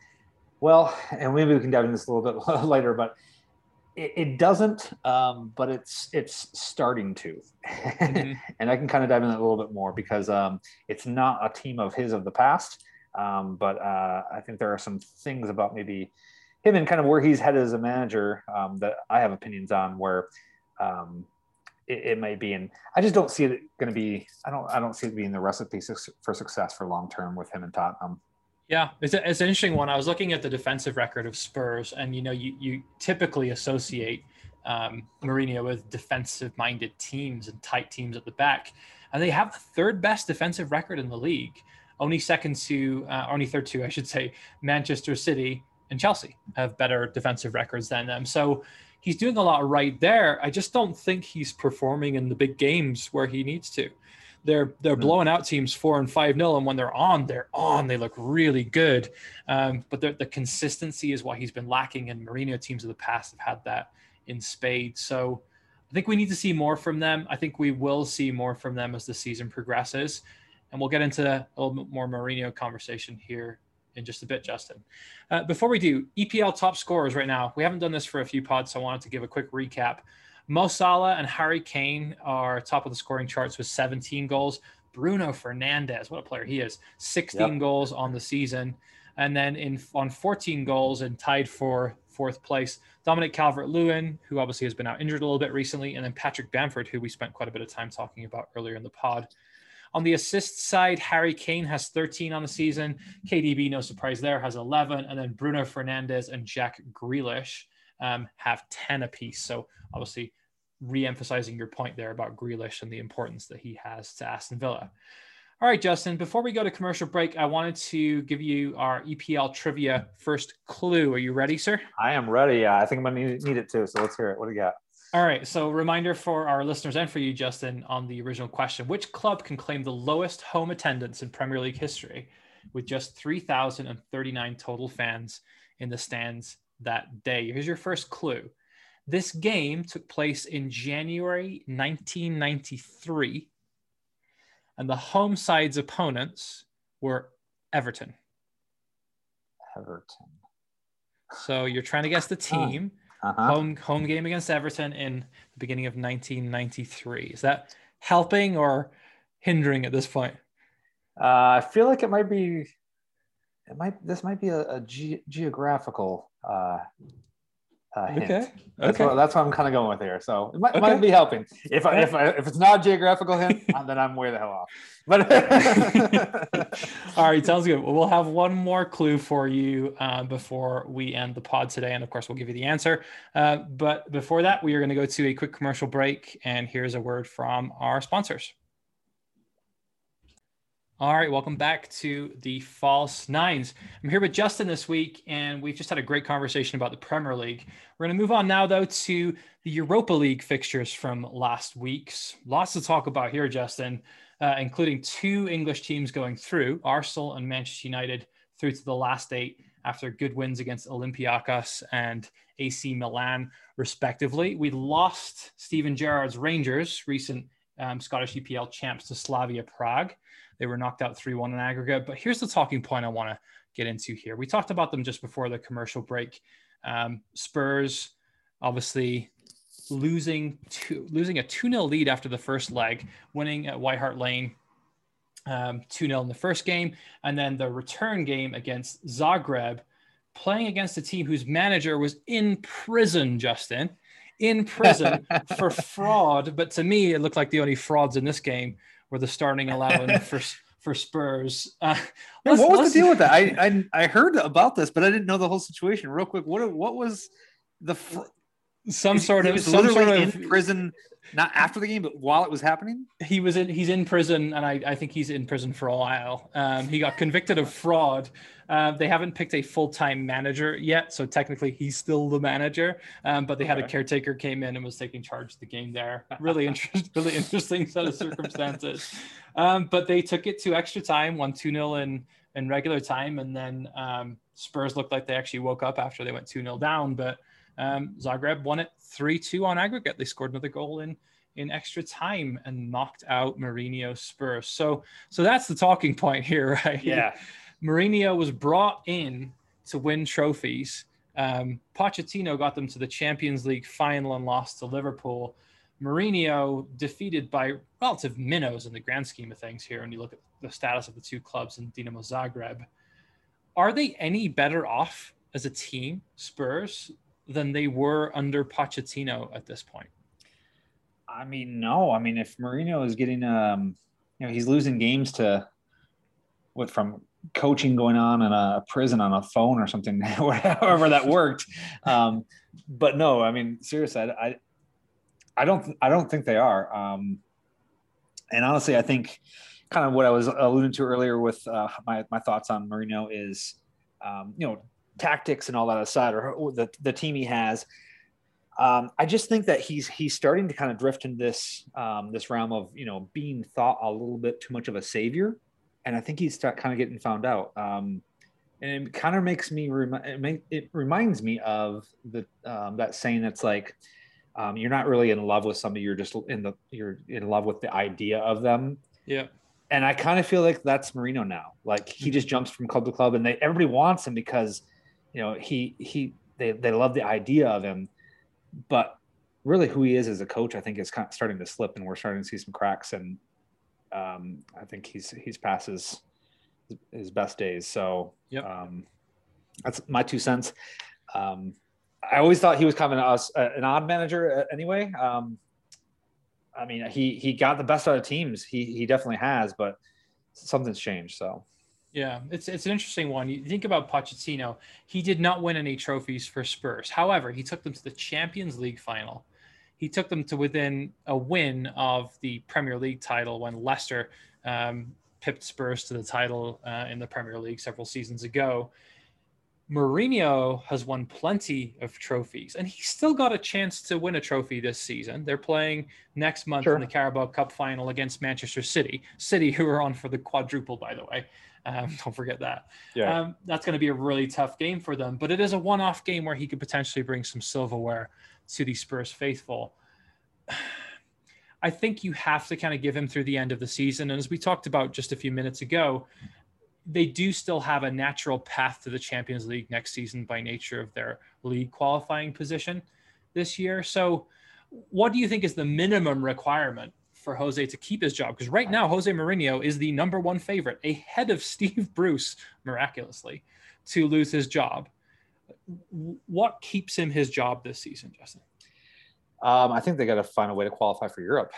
well, and maybe we can dive into this a little bit later, but it, it doesn't. Um, but it's it's starting to, mm-hmm. and I can kind of dive into in a little bit more because um, it's not a team of his of the past. Um, but uh, I think there are some things about maybe him and kind of where he's headed as a manager um, that I have opinions on where um, it, it, may be. And I just don't see it going to be, I don't, I don't see it being the recipe for success for long term with him and Tottenham. Yeah, it's, a, it's an interesting one. I was looking at the defensive record of Spurs, and you know, you, you typically associate um, Mourinho with defensive-minded teams and tight teams at the back, and they have the third best defensive record in the league, only second to, uh, only third to, I should say, Manchester City and Chelsea have better defensive records than them. So he's doing a lot right there. I just don't think he's performing in the big games where he needs to. They're they're mm-hmm. blowing out teams four and five nil, and when they're on, they're on. They look really good, um, but the, the consistency is what he's been lacking. And Mourinho teams of the past have had that in spades. So I think we need to see more from them. I think we will see more from them as the season progresses, and we'll get into a little bit more Mourinho conversation here in just a bit, Justin. Uh, before we do, EPL top scorers right now. We haven't done this for a few pods, so I wanted to give a quick recap. Mo Salah and Harry Kane are top of the scoring charts with 17 goals. Bruno Fernandes, what a player he is, 16 yep. goals on the season. And then in on 14 goals and tied for fourth place, Dominic Calvert Lewin, who obviously has been out injured a little bit recently, and then Patrick Bamford, who we spent quite a bit of time talking about earlier in the pod. On the assist side, Harry Kane has 13 on the season. KDB, no surprise there, has 11. And then Bruno Fernandes and Jack Grealish um, have 10 apiece. So obviously, re-emphasizing your point there about Grealish and the importance that he has to Aston Villa. All right, Justin, before we go to commercial break, I wanted to give you our EPL trivia first clue. Are you ready, sir? I am ready. Yeah, I think I'm going to need it too. So let's hear it. What do you got? All right. So, reminder for our listeners and for you, Justin, on the original question Which club can claim the lowest home attendance in Premier League history with just 3,039 total fans in the stands that day? Here's your first clue. This game took place in January 1993, and the home side's opponents were Everton. Everton. So, you're trying to guess the team. Uh-huh. home home game against Everton in the beginning of 1993. Is that helping or hindering at this point? Uh, I feel like it might be. It might. This might be a, a ge- geographical uh, uh, hint. Okay. That's, okay. What, that's what I'm kind of going with here. So it might, okay. might be helping. If I, if I, if it's not a geographical hint, then I'm way the hell off. But all right, sounds good. Well, we'll have one more clue for you uh, before we end the pod today, and of course, we'll give you the answer. Uh, but before that, we are going to go to a quick commercial break, and here's a word from our sponsors. All right, welcome back to the False Nines. I'm here with Justin this week, and we've just had a great conversation about the Premier League. We're going to move on now, though, to the Europa League fixtures from last week's. Lots to talk about here, Justin, uh, including two English teams going through Arsenal and Manchester United through to the last eight after good wins against Olympiacos and AC Milan, respectively. We lost Steven Gerrard's Rangers, recent um, Scottish EPL champs, to Slavia Prague. They were knocked out 3 1 in aggregate. But here's the talking point I want to get into here. We talked about them just before the commercial break. Um, Spurs, obviously, losing two, losing a 2 0 lead after the first leg, winning at White Hart Lane um, 2 0 in the first game. And then the return game against Zagreb, playing against a team whose manager was in prison, Justin. In prison for fraud, but to me, it looked like the only frauds in this game were the starting eleven for for Spurs. Uh, yeah, what was the deal with that? I, I I heard about this, but I didn't know the whole situation. Real quick, what what was the fr- some sort of some sort of in prison not after the game but while it was happening he was in he's in prison and i, I think he's in prison for a while um, he got convicted of fraud uh, they haven't picked a full-time manager yet, so technically he's still the manager. Um, but they had okay. a caretaker came in and was taking charge of the game there. Really interesting, really interesting set of circumstances. Um, but they took it to extra time, won two 0 in in regular time, and then um, Spurs looked like they actually woke up after they went two 0 down. But um, Zagreb won it three two on aggregate. They scored another goal in in extra time and knocked out Mourinho Spurs. So so that's the talking point here, right? Yeah. Mourinho was brought in to win trophies. Um, Pochettino got them to the Champions League final and lost to Liverpool. Mourinho defeated by relative minnows in the grand scheme of things here. when you look at the status of the two clubs in Dinamo Zagreb. Are they any better off as a team, Spurs, than they were under Pochettino at this point? I mean, no. I mean, if Mourinho is getting, um, you know, he's losing games to what from coaching going on in a prison on a phone or something, however that worked. Um, but no, I mean, seriously, I, I, don't, I don't think they are. Um, and honestly, I think kind of what I was alluding to earlier with uh, my, my thoughts on Mourinho is, um, you know, tactics and all that aside, or the, the team he has. Um, I just think that he's he's starting to kind of drift in this um, this realm of you know being thought a little bit too much of a savior, and I think he's kind of getting found out. Um, and it kind of makes me remi- it, reminds me of the um, that saying that's like um, you're not really in love with somebody you're just in the you're in love with the idea of them yeah and I kind of feel like that's Mourinho now. Like he just jumps from club to club, and they everybody wants him because, you know, he he they they love the idea of him, but really who he is as a coach, I think is kind of starting to slip, and we're starting to see some cracks. And um, I think he's he's past his his best days. So yep. um, that's my two cents. Um, I always thought he was kind of an, an odd manager uh, anyway. Um, I mean, he he got the best out of teams. He he definitely has, but something's changed. So. Yeah, it's it's an interesting one. You think about Pochettino; he did not win any trophies for Spurs. However, he took them to the Champions League final. He took them to within a win of the Premier League title when Leicester um, pipped Spurs to the title uh, in the Premier League several seasons ago. Mourinho has won plenty of trophies, and he's still got a chance to win a trophy this season. They're playing next month sure. in the Carabao Cup final against Manchester City. City, who are on for the quadruple, by the way. Um, don't forget that. Yeah. Um, that's going to be a really tough game for them, but it is a one off game where he could potentially bring some silverware to the Spurs faithful. I think you have to kind of give him through the end of the season. And as we talked about just a few minutes ago, they do still have a natural path to the Champions League next season by nature of their league qualifying position this year. So, what do you think is the minimum requirement for Jose to keep his job? Because right now, Jose Mourinho is the number one favorite, ahead of Steve Bruce, miraculously, to lose his job. What keeps him his job this season, Justin? Um, I think they got to find a way to qualify for Europe.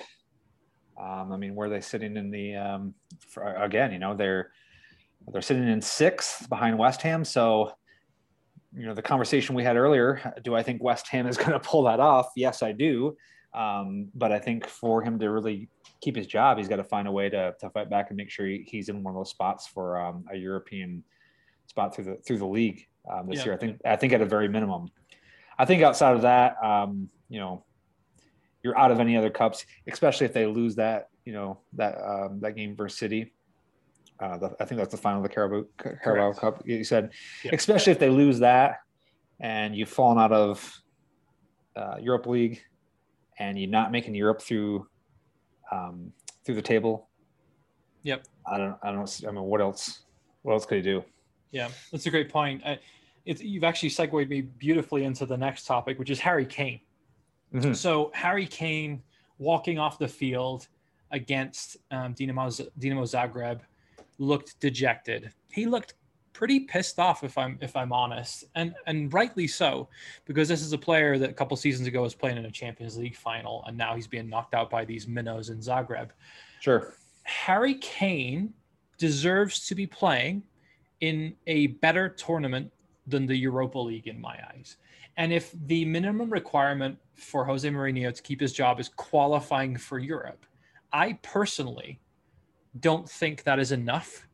Um, I mean, where are they sitting in the? Um, for, again, you know, they're they're sitting in sixth behind West Ham. So, you know, the conversation we had earlier, do I think West Ham is going to pull that off? Yes, I do. Um, but I think for him to really keep his job, he's got to find a way to, to fight back and make sure he, he's in one of those spots for um, a European spot through the through the league um, this yeah. year. I think I think at a very minimum. I think outside of that, um, you know, you're out of any other cups, especially if they lose that, you know, that um, that game versus City. Uh, the, I think that's the final of the Carabao, Carabao Cup. You said, yeah. especially if they lose that and you've fallen out of uh, Europe League and you're not making Europe through um, through the table. Yep. I don't. I don't. I mean, what else? What else could he do? Yeah, that's a great point. I, it's, you've actually segued me beautifully into the next topic, which is Harry Kane. Mm-hmm. So Harry Kane walking off the field against um, Dinamo, Dinamo Zagreb looked dejected. He looked pretty pissed off if I'm if I'm honest, and and rightly so, because this is a player that a couple seasons ago was playing in a Champions League final, and now he's being knocked out by these minnows in Zagreb. Sure. Harry Kane deserves to be playing in a better tournament than the Europa League in my eyes. And if the minimum requirement for Jose Mourinho to keep his job is qualifying for Europe, I personally don't think that is enough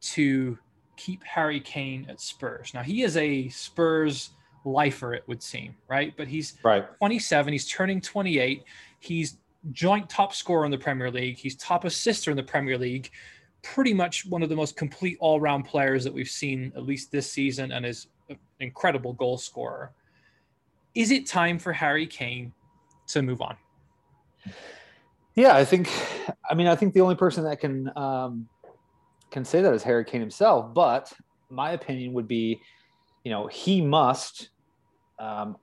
to keep Harry Kane at Spurs. Now he is a Spurs lifer, it would seem, right? But he's right. 27. He's turning 28. He's joint top scorer in the Premier League. He's top assister in the Premier League. Pretty much one of the most complete all-round players that we've seen at least this season, and is an incredible goal scorer. Is it time for Harry Kane to move on? Yeah, I think. I mean, I think the only person that can um, can say that as Harry Kane himself. But my opinion would be, you know, he must um,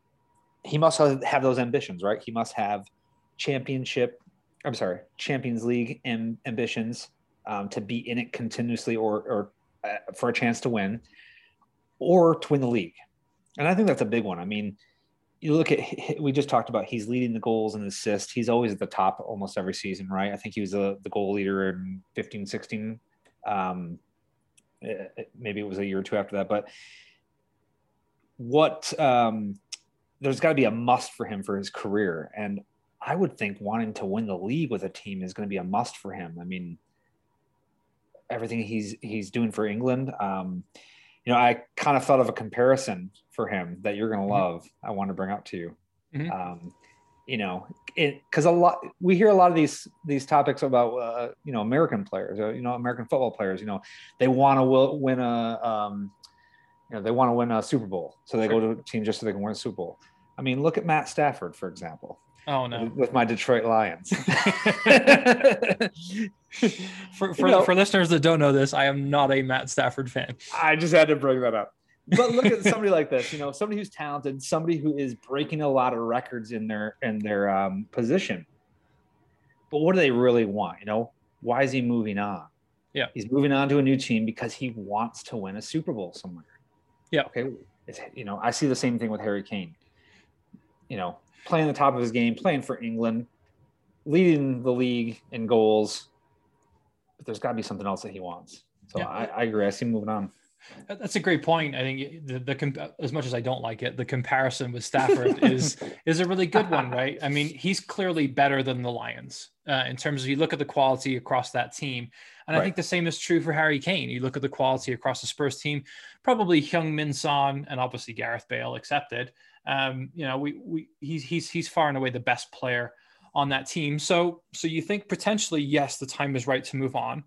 he must have those ambitions, right? He must have championship. I'm sorry, Champions League am, ambitions um, to be in it continuously, or or uh, for a chance to win, or to win the league. And I think that's a big one. I mean, you look at we just talked about he's leading the goals and assists. He's always at the top almost every season, right? I think he was the, the goal leader in 15, 16. Um, eh, eh, maybe it was a year or two after that, but what um, there's got to be a must for him for his career. And I would think wanting to win the league with a team is going to be a must for him. I mean, everything he's he's doing for England. Um, you know, I kind of thought of a comparison for him that you're going to mm-hmm. love. Mm-hmm. I want to bring up to you. Mm-hmm. Um, you know, because a lot we hear a lot of these these topics about uh, you know American players, uh, you know American football players. You know, they want to win a um, you know they want to win a Super Bowl, so they sure. go to a team just so they can win a Super Bowl. I mean, look at Matt Stafford, for example. Oh no, with my Detroit Lions. for for, you know, for listeners that don't know this, I am not a Matt Stafford fan. I just had to bring that up. But look at somebody like this, you know, somebody who's talented, somebody who is breaking a lot of records in their in their um, position. But what do they really want? You know, why is he moving on? Yeah, he's moving on to a new team because he wants to win a Super Bowl somewhere. Yeah. Okay. It's, you know, I see the same thing with Harry Kane. You know, playing the top of his game, playing for England, leading the league in goals. But there's got to be something else that he wants. So yeah. I, I, agree. I see him moving on. That's a great point. I think the, the as much as I don't like it, the comparison with Stafford is is a really good one, right? I mean, he's clearly better than the Lions uh, in terms of you look at the quality across that team, and right. I think the same is true for Harry Kane. You look at the quality across the Spurs team, probably Heung-min Son and obviously Gareth Bale accepted. Um, you know, we we he's he's he's far and away the best player on that team. So so you think potentially yes, the time is right to move on.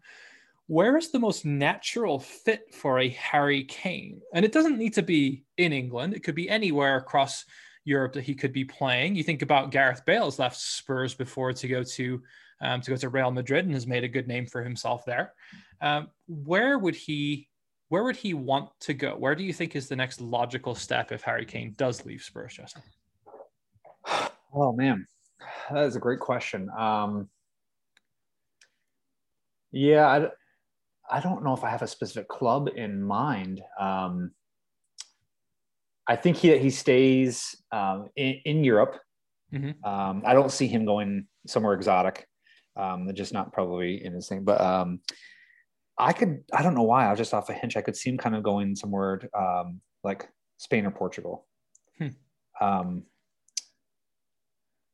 Where is the most natural fit for a Harry Kane? And it doesn't need to be in England. It could be anywhere across Europe that he could be playing. You think about Gareth Bale's left Spurs before to go to um, to go to Real Madrid and has made a good name for himself there. Um, where would he where would he want to go? Where do you think is the next logical step if Harry Kane does leave Spurs, Justin? Oh man, that is a great question. Um, yeah, I, don't know if I have a specific club in mind. Um, I think he he stays um, in, in, Europe. Mm-hmm. Um, I don't see him going somewhere exotic. Um, just not probably in his thing, but um, I could, I don't know why, I was just off a hinge. I could see him kind of going somewhere um, like Spain or Portugal. Hmm. Um,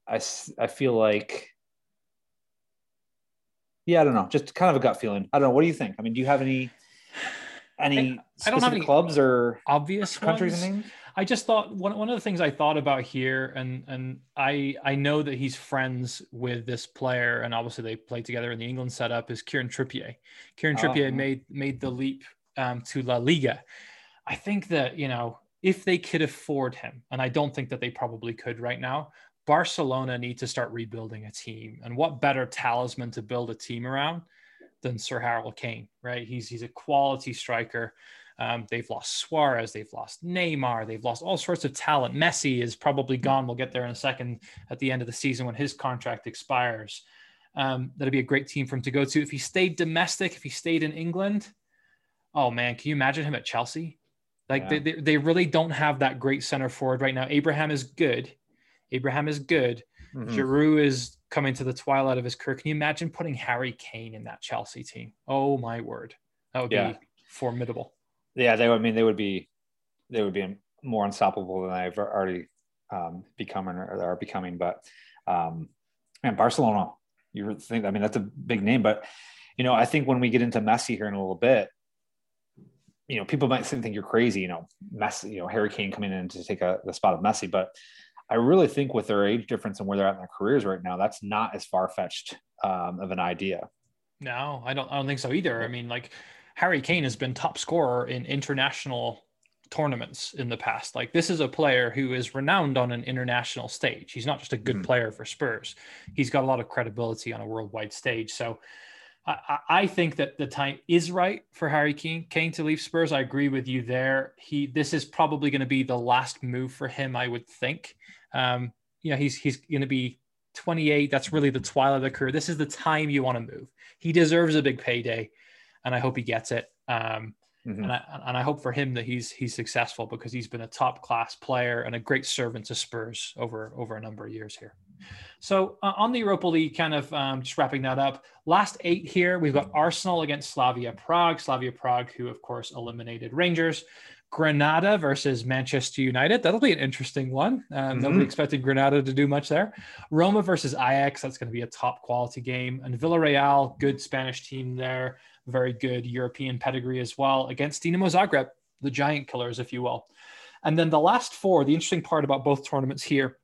I, I feel like, yeah, I don't know, just kind of a gut feeling. I don't know. What do you think? I mean, do you have any, any I, don't have any clubs or obvious countries names? I just thought one, one of the things I thought about here, and and I I know that he's friends with this player, and obviously they played together in the England setup. Is Kieran Trippier? Kieran Trippier oh. made made the leap um, to La Liga. I think that you know if they could afford him, and I don't think that they probably could right now. Barcelona need to start rebuilding a team, and what better talisman to build a team around than Sir Harold Kane? Right? He's he's a quality striker. Um, they've lost Suarez, they've lost Neymar, they've lost all sorts of talent. Messi is probably gone. We'll get there in a second at the end of the season when his contract expires. Um, that'd be a great team for him to go to. If he stayed domestic, if he stayed in England, oh man, can you imagine him at Chelsea? Like yeah. they, they really don't have that great center forward right now. Abraham is good. Abraham is good. mm hmm Giroud is coming to the twilight of his career. Can you imagine putting Harry Kane in that Chelsea team? Oh my word, that would yeah. be formidable yeah, they. would. I mean, they would be, they would be more unstoppable than I've already um, become or are becoming. But um, man, Barcelona, you think? I mean, that's a big name, but you know, I think when we get into Messi here in a little bit, you know, people might think you're crazy. You know, Messi, you know, Harry Kane coming in to take a, the spot of Messi, but I really think with their age difference and where they're at in their careers right now, that's not as far fetched um, of an idea. No, I don't. I don't think so either. I mean, like Harry Kane has been top scorer in international tournaments in the past. Like this is a player who is renowned on an international stage. He's not just a good mm-hmm. player for Spurs. He's got a lot of credibility on a worldwide stage. So I, I think that the time is right for Harry Kane, Kane to leave Spurs. I agree with you there. He this is probably going to be the last move for him, I would think. Um, you know, he's he's going to be 28. That's really the twilight of the career. This is the time you want to move. He deserves a big payday and I hope he gets it. Um, Mm-hmm. And, I, and I hope for him that he's he's successful because he's been a top class player and a great servant to Spurs over over a number of years here. So uh, on the Europa League, kind of um, just wrapping that up. Last eight here, we've got Arsenal against Slavia Prague. Slavia Prague, who of course eliminated Rangers. Granada versus Manchester United. That'll be an interesting one. Um, mm-hmm. Nobody expected Granada to do much there. Roma versus Ajax. That's going to be a top quality game. And Villarreal, good Spanish team there. Very good European pedigree as well against Dinamo Zagreb, the giant killers, if you will. And then the last four, the interesting part about both tournaments here,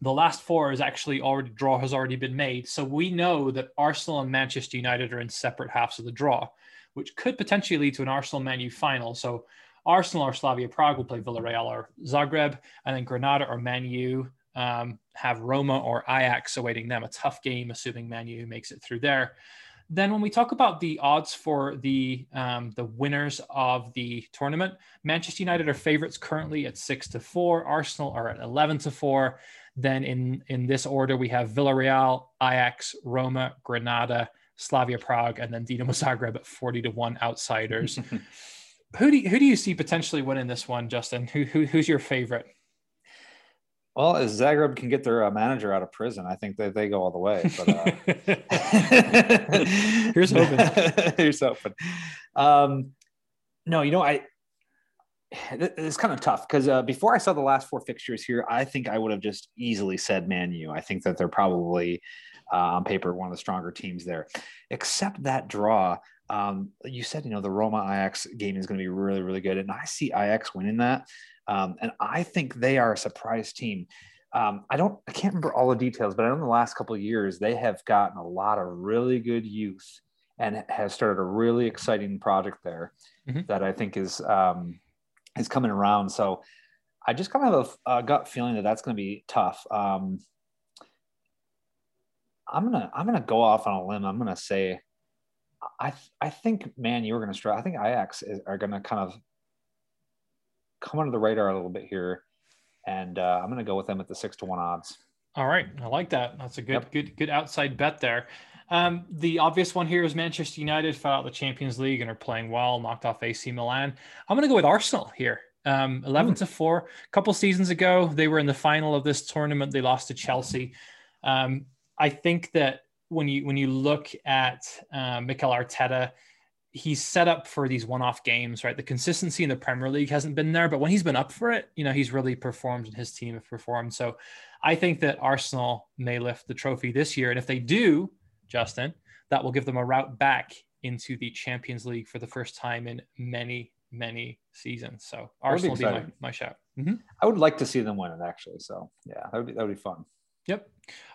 the last four is actually already draw has already been made. So we know that Arsenal and Manchester United are in separate halves of the draw, which could potentially lead to an Arsenal Man U final. So Arsenal or Slavia Prague will play Villarreal or Zagreb, and then Granada or Man U um, have Roma or Ajax awaiting them. A tough game, assuming Man U makes it through there. Then, when we talk about the odds for the um, the winners of the tournament, Manchester United are favorites currently at six to four. Arsenal are at eleven to four. Then, in in this order, we have Villarreal, Ajax, Roma, Granada, Slavia Prague, and then Dinamo Zagreb at forty to one outsiders. who do you, who do you see potentially winning this one, Justin? Who, who who's your favorite? Well, as Zagreb can get their uh, manager out of prison, I think that they go all the way. But uh... here's hoping. here's hoping. Um, no, you know, I it's kind of tough because uh, before I saw the last four fixtures here, I think I would have just easily said Man U. I think that they're probably uh, on paper one of the stronger teams there, except that draw. Um, you said, you know, the Roma Ajax game is going to be really, really good. And I see Ajax winning that. Um, and I think they are a surprise team. Um, I don't, I can't remember all the details, but I know in the last couple of years, they have gotten a lot of really good youth and has started a really exciting project there mm-hmm. that I think is, um, is coming around. So I just kind of have a, a gut feeling that that's going to be tough. Um, I'm gonna I'm gonna go off on a limb. I'm gonna say I I think man, you were going to struggle. I think Ajax is, are going to kind of come under the radar a little bit here, and uh, I'm going to go with them at the six to one odds. All right, I like that. That's a good yep. good good outside bet there. Um, the obvious one here is Manchester United fell out the Champions League and are playing well, knocked off AC Milan. I'm going to go with Arsenal here. Um, 11 mm. to 4. A couple seasons ago, they were in the final of this tournament. They lost to Chelsea. Um, I think that when you when you look at uh, Mikel Arteta, he's set up for these one-off games, right? The consistency in the Premier League hasn't been there, but when he's been up for it, you know, he's really performed and his team have performed. So I think that Arsenal may lift the trophy this year. And if they do, Justin, that will give them a route back into the Champions League for the first time in many, many seasons. So Arsenal be, be my, my shout. Mm-hmm. I would like to see them win it actually. So yeah, that would be, that would be fun. Yep.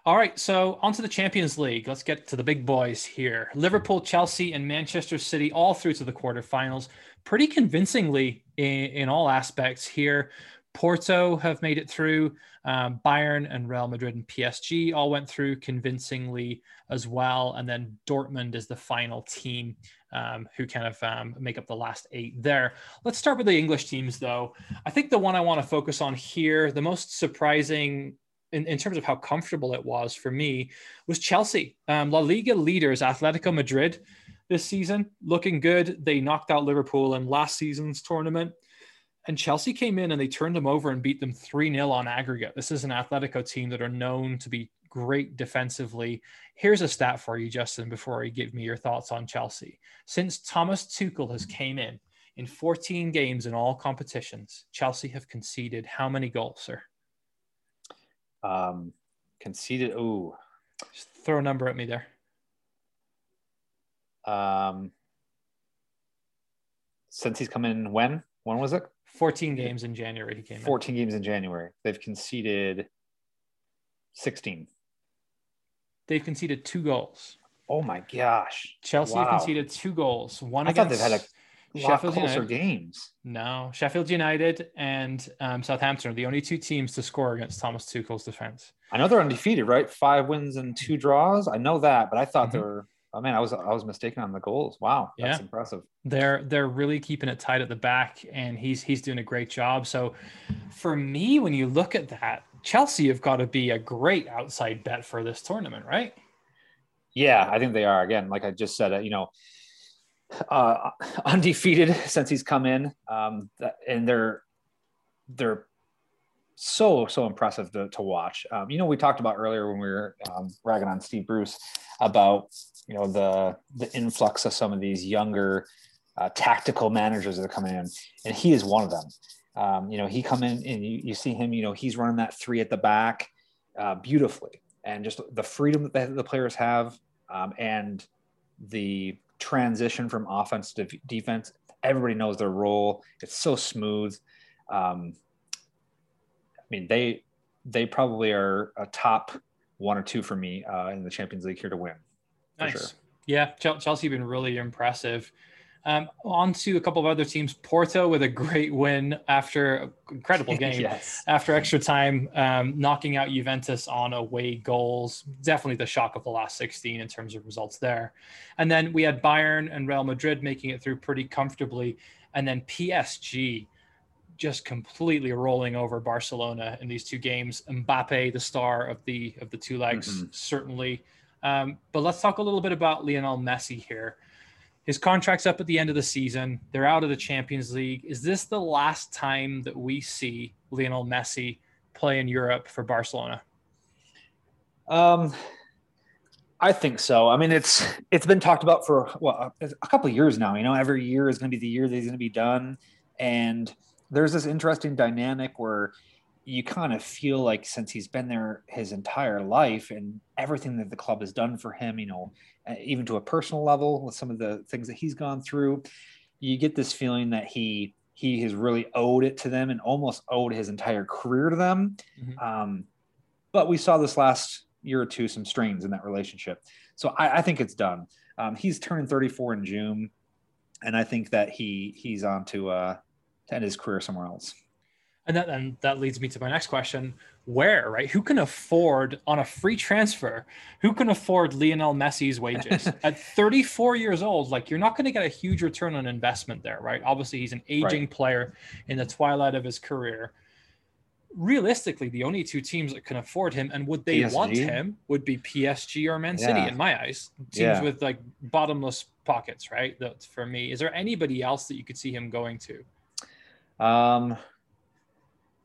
All right. So on to the Champions League. Let's get to the big boys here. Liverpool, Chelsea, and Manchester City all through to the quarterfinals pretty convincingly in, in all aspects here. Porto have made it through. Um, Bayern and Real Madrid and PSG all went through convincingly as well. And then Dortmund is the final team um, who kind of um, make up the last eight there. Let's start with the English teams, though. I think the one I want to focus on here, the most surprising in, in terms of how comfortable it was for me was Chelsea. Um, La Liga leaders, Atletico Madrid, this season, looking good. They knocked out Liverpool in last season's tournament. And Chelsea came in and they turned them over and beat them 3 0 on aggregate. This is an Atletico team that are known to be great defensively. Here's a stat for you, Justin, before you give me your thoughts on Chelsea. Since Thomas Tuchel has came in, in 14 games in all competitions, Chelsea have conceded how many goals, sir? Um, conceded. Ooh, just throw a number at me there. Um, since he's come in, when? When was it? 14 games in January. He came 14 in. games in January. They've conceded 16. They've conceded two goals. Oh my gosh. Chelsea wow. conceded two goals. One I against thought they've had a Sheffield closer United. games. No, Sheffield United and um, Southampton are the only two teams to score against Thomas Tuchel's defense. I know they're undefeated, right? Five wins and two draws. I know that, but I thought mm-hmm. they were. Oh man, I was I was mistaken on the goals. Wow, that's yeah. impressive. They're they're really keeping it tight at the back, and he's he's doing a great job. So, for me, when you look at that, Chelsea have got to be a great outside bet for this tournament, right? Yeah, I think they are. Again, like I just said, uh, you know, uh, undefeated since he's come in, um, and they're they're so so impressive to, to watch. Um, you know, we talked about earlier when we were um, ragging on Steve Bruce about you know the the influx of some of these younger uh, tactical managers that are coming in, and he is one of them. Um, you know, he come in and you, you see him. You know, he's running that three at the back uh, beautifully, and just the freedom that the players have, um, and the transition from offense to defense. Everybody knows their role. It's so smooth. Um, I mean, they they probably are a top one or two for me uh, in the Champions League here to win. Nice. Sure. Yeah, Chelsea been really impressive. Um, on to a couple of other teams. Porto with a great win after incredible game yes. after extra time, um, knocking out Juventus on away goals. Definitely the shock of the last 16 in terms of results there. And then we had Bayern and Real Madrid making it through pretty comfortably, and then PSG just completely rolling over Barcelona in these two games. Mbappe, the star of the of the two legs, mm-hmm. certainly. Um, but let's talk a little bit about Lionel Messi here. His contract's up at the end of the season. They're out of the Champions League. Is this the last time that we see Lionel Messi play in Europe for Barcelona? Um, I think so. I mean, it's it's been talked about for well a couple years now. You know, every year is going to be the year that he's going to be done, and there's this interesting dynamic where you kind of feel like since he's been there his entire life and everything that the club has done for him, you know, even to a personal level with some of the things that he's gone through, you get this feeling that he he has really owed it to them and almost owed his entire career to them. Mm-hmm. Um, but we saw this last year or two some strains in that relationship. So I, I think it's done. Um, he's turning 34 in June, and I think that he he's on to uh, to end his career somewhere else. And that and that leads me to my next question: Where, right? Who can afford on a free transfer? Who can afford Lionel Messi's wages at 34 years old? Like you're not going to get a huge return on investment there, right? Obviously, he's an aging right. player in the twilight of his career. Realistically, the only two teams that can afford him and would they PSG? want him would be PSG or Man City, yeah. in my eyes. Teams yeah. with like bottomless pockets, right? That's for me. Is there anybody else that you could see him going to? Um,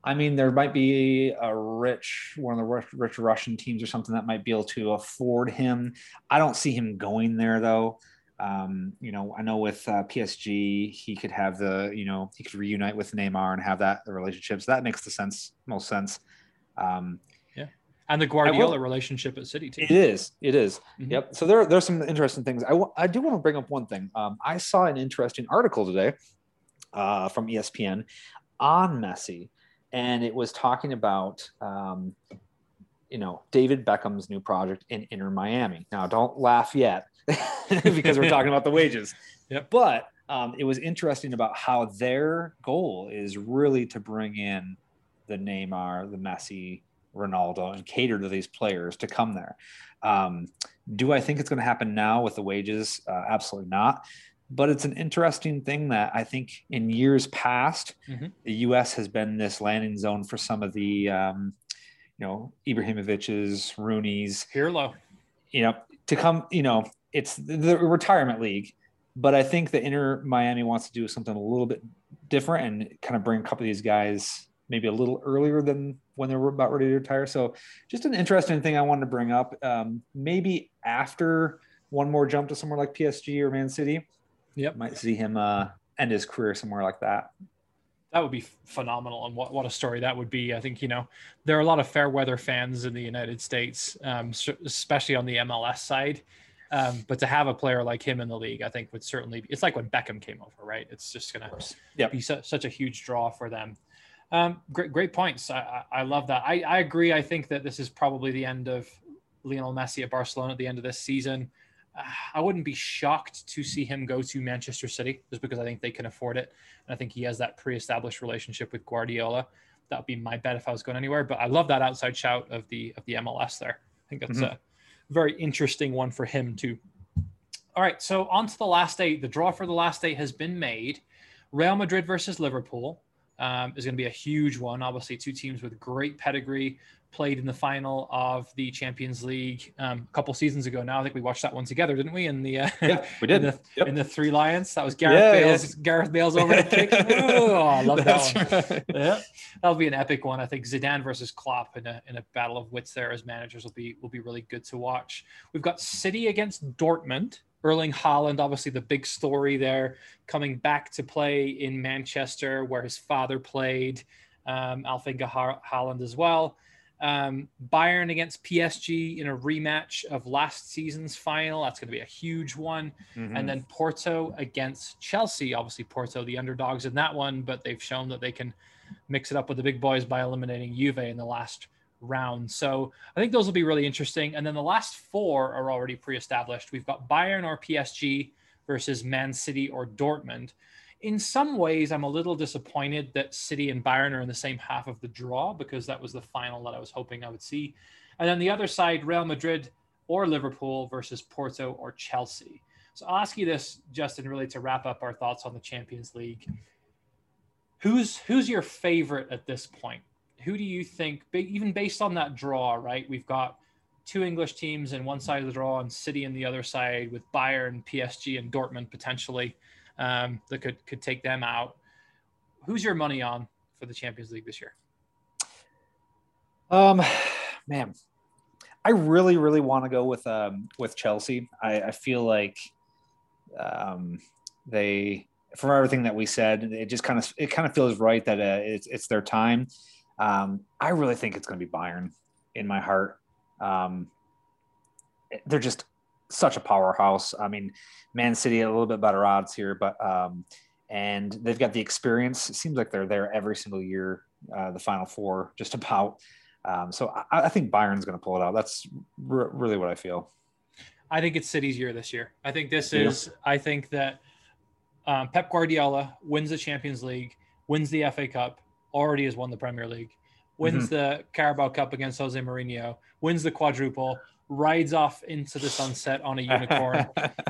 I mean, there might be a rich, one of the rich, rich, Russian teams or something that might be able to afford him. I don't see him going there though. Um, you know, I know with uh, PSG, he could have the, you know, he could reunite with Neymar and have that the relationship. So that makes the sense, most sense. Um, yeah, and the Guardiola relationship at City too. It is. It is. Mm-hmm. Yep. So there, there's some interesting things. I, w- I do want to bring up one thing. Um, I saw an interesting article today uh, from ESPN on Messi and it was talking about um, you know David Beckham's new project in Inter Miami. Now, don't laugh yet because we're talking about the wages. Yep. But um, it was interesting about how their goal is really to bring in the Neymar, the Messi, Ronaldo, and cater to these players to come there. Um, do I think it's going to happen now with the wages? Uh, absolutely not but it's an interesting thing that I think in years past, mm-hmm. the U.S. has been this landing zone for some of the, um, you know, Ibrahimovic's, Rooney's, Pirlo, you know, to come. You know, it's the retirement league, but I think the Inter Miami wants to do something a little bit different and kind of bring a couple of these guys maybe a little earlier than when they were about ready to retire. So, just an interesting thing I wanted to bring up. Um, maybe after one more jump to somewhere like PSG or Man City Yep. Might see him uh, end his career somewhere like that. That would be phenomenal, and what, what a story that would be. I think you know there are a lot of fair weather fans in the United States, um, especially on the MLS side. Um, but to have a player like him in the league, I think would certainly be, it's like when Beckham came over, right? It's just going to yep. be su- such a huge draw for them. Um, great, great points. I, I, I love that. I, I agree. I think that this is probably the end of Lionel Messi at Barcelona at the end of this season. I wouldn't be shocked to see him go to Manchester City just because I think they can afford it. And I think he has that pre established relationship with Guardiola. That would be my bet if I was going anywhere. But I love that outside shout of the of the MLS there. I think that's mm-hmm. a very interesting one for him too. All right, so on to the last eight. The draw for the last eight has been made. Real Madrid versus Liverpool, um, is going to be a huge one. Obviously, two teams with great pedigree played in the final of the Champions League um, a couple seasons ago. Now I think we watched that one together, didn't we? In the uh, yeah, we did in the, yep. in the Three Lions. That was Gareth yeah, Bale's yeah. Gareth Bale's over the kick. Oh, I love that one. Right. Yeah, that'll be an epic one. I think Zidane versus Klopp in a in a battle of wits there as managers will be will be really good to watch. We've got City against Dortmund. Erling Haaland, obviously the big story there, coming back to play in Manchester where his father played. Um, Haaland as well. Um, Bayern against PSG in a rematch of last season's final. That's going to be a huge one. Mm-hmm. And then Porto against Chelsea. Obviously, Porto, the underdogs in that one, but they've shown that they can mix it up with the big boys by eliminating Juve in the last round. So I think those will be really interesting. And then the last four are already pre established. We've got Bayern or PSG versus Man City or Dortmund in some ways, I'm a little disappointed that City and Bayern are in the same half of the draw because that was the final that I was hoping I would see. And then the other side, Real Madrid or Liverpool versus Porto or Chelsea. So I'll ask you this, Justin, really to wrap up our thoughts on the Champions League. Who's who's your favorite at this point? Who do you think, even based on that draw, right? We've got two English teams in one side of the draw and City in the other side with Bayern, PSG, and Dortmund potentially um, that could could take them out. Who's your money on for the Champions League this year? Um, man, I really, really want to go with um, with Chelsea. I, I feel like um, they, from everything that we said, it just kind of it kind of feels right that uh, it's it's their time. Um, I really think it's going to be Bayern in my heart. Um, they're just such a powerhouse. I mean, Man City a little bit better odds here, but um, and they've got the experience. It seems like they're there every single year. Uh, the Final Four, just about. Um, so I, I, think Bayern's going to pull it out. That's r- really what I feel. I think it's City's year this year. I think this is. I think that um, Pep Guardiola wins the Champions League, wins the FA Cup, already has won the Premier League, wins mm-hmm. the Carabao Cup against Jose Mourinho, wins the quadruple, rides off into the sunset on a unicorn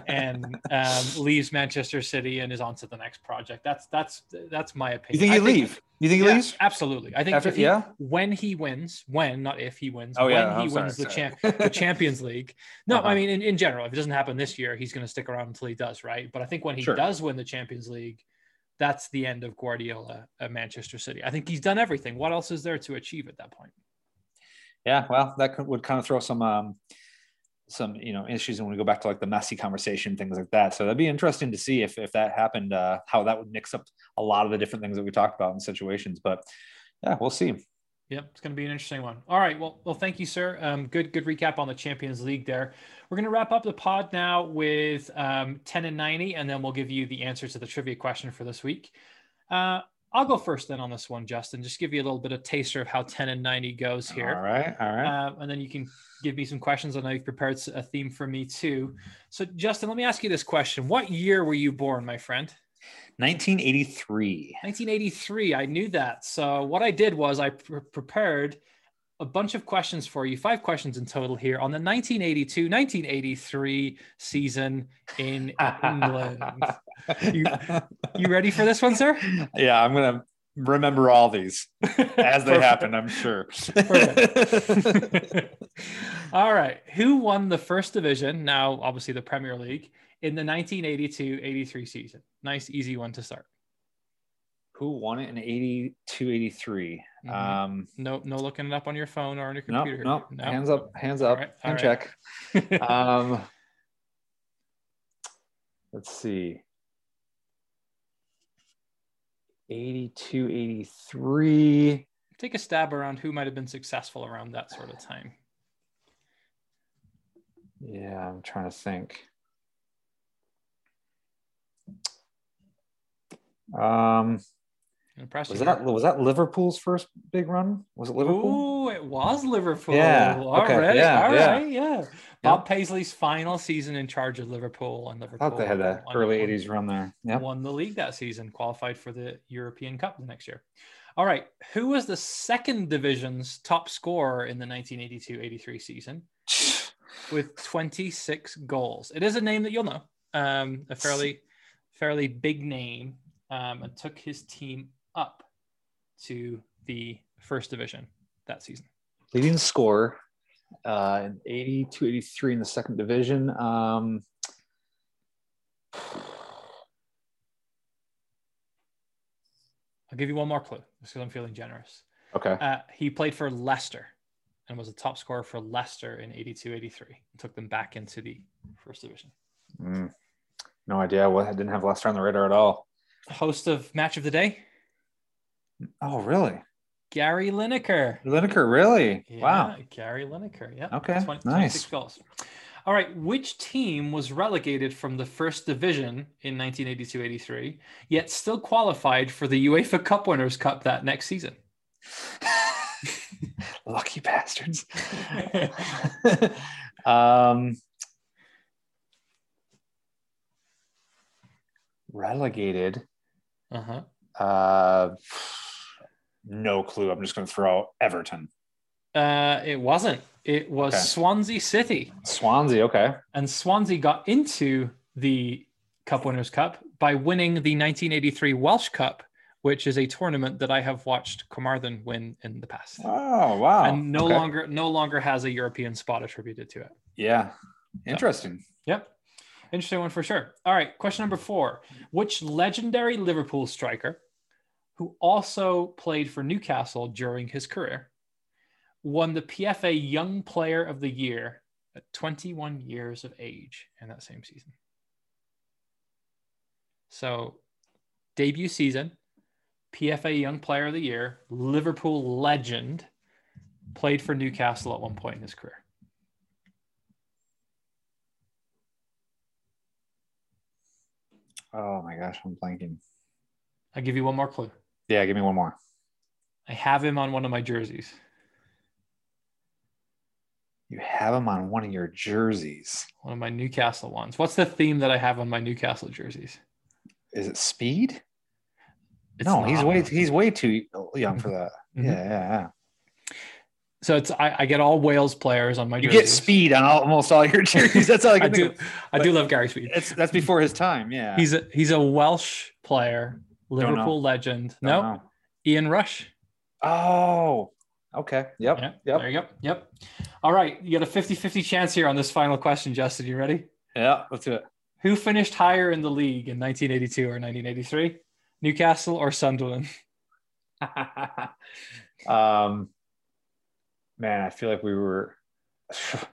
and um, leaves Manchester City and is on to the next project. That's that's that's my opinion. You think he leave? You think he yeah, leaves? Absolutely. I think After, he, yeah. when he wins, when not if he wins, oh, when yeah, he wins the champ the Champions League. No, uh-huh. I mean in, in general, if it doesn't happen this year, he's going to stick around until he does, right? But I think when he sure. does win the Champions League, that's the end of Guardiola at Manchester City. I think he's done everything. What else is there to achieve at that point? Yeah, well, that could, would kind of throw some um, some you know issues when we go back to like the Messi conversation, things like that. So that'd be interesting to see if if that happened, uh, how that would mix up a lot of the different things that we talked about in situations. But yeah, we'll see. Yep, it's going to be an interesting one. All right, well, well, thank you, sir. Um, good, good recap on the Champions League there. We're going to wrap up the pod now with um, ten and ninety, and then we'll give you the answer to the trivia question for this week. Uh, I'll go first then on this one, Justin. Just give you a little bit of taster of how 10 and 90 goes here. All right. All right. Uh, and then you can give me some questions. I know you've prepared a theme for me too. So, Justin, let me ask you this question What year were you born, my friend? 1983. 1983. I knew that. So, what I did was I pre- prepared a bunch of questions for you, five questions in total here on the 1982 1983 season in England. you, you ready for this one, sir? Yeah, I'm going to remember all these as they happen, I'm sure. all right. Who won the first division? Now, obviously, the Premier League in the 1982 83 season. Nice, easy one to start who won it in 82 83 mm-hmm. um no no looking it up on your phone or on your computer. no, no. hands up hands up right, hand check. Um let's see. 82 83 take a stab around who might have been successful around that sort of time. Yeah i'm trying to think. Um Impressive. Was that was that Liverpool's first big run? Was it Liverpool? Oh, it was Liverpool. Yeah. All okay. right. Yeah. All yeah. right. Yeah. Bob Paisley's final season in charge of Liverpool and Liverpool. I thought they had that early won, 80s run there. Yeah. Won the league that season, qualified for the European Cup the next year. All right. Who was the second division's top scorer in the 1982-83 season with 26 goals? It is a name that you'll know. Um, a fairly fairly big name um, and took his team up to the first division that season? Leading score uh, in 82 83 in the second division. Um, I'll give you one more clue because I'm feeling generous. okay. Uh, he played for Leicester and was a top scorer for Leicester in 82 83 and took them back into the first division. Mm, no idea. What I didn't have Leicester on the radar at all. Host of Match of the Day, Oh, really? Gary Lineker. Lineker, really? Yeah, Wow. Gary Lineker. Yeah. Okay, 20 nice. 26 goals. All right. Which team was relegated from the first division in 1982 83, yet still qualified for the UEFA Cup Winners' Cup that next season? Lucky bastards. um, relegated. Uh huh. No clue. I'm just going to throw out Everton. Uh, it wasn't. It was Okay. Swansea City. Swansea. Okay. And Swansea got into the Cup Winners' Cup by winning the 1983 Welsh Cup, which is a tournament that I have watched Carmarthen win in the past. Oh wow. and no Okay. longer no longer has a European spot attributed to it. Yeah. Interesting. Yep. Interesting one for sure. All right, question number 4. Which legendary Liverpool striker who also played for Newcastle during his career won the PFA Young Player of the Year at 21 years of age in that same season? So, debut season, PFA Young Player of the Year, Liverpool legend, played for Newcastle at one point in his career. Oh my gosh, I'm blanking. I'll give you one more clue. Yeah, give me one more. I have him on one of my jerseys. You have him on one of your jerseys. One of my Newcastle ones. What's the theme that I have on my Newcastle jerseys? Is it Speed? It's no, he's way he's way too young for that. Mhm. Yeah, yeah, yeah. So it's I, I get all Wales players on my You jerseys. get Speed on all, almost all your jerseys. That's all I I can do. of. I do love Gary Speed. It's that's before his time. Yeah. He's a he's a Welsh player. Liverpool legend. Don't No, know. Ian Rush. Oh. Okay. Yep. Yeah, Yep. There you go. Yep. All right. You got a 50-50 chance here on this final question, Justin. You ready? Yeah. Let's do it. Who finished higher in the league in 1982 or 1983? Newcastle or Sunderland? um, man, I feel like we were.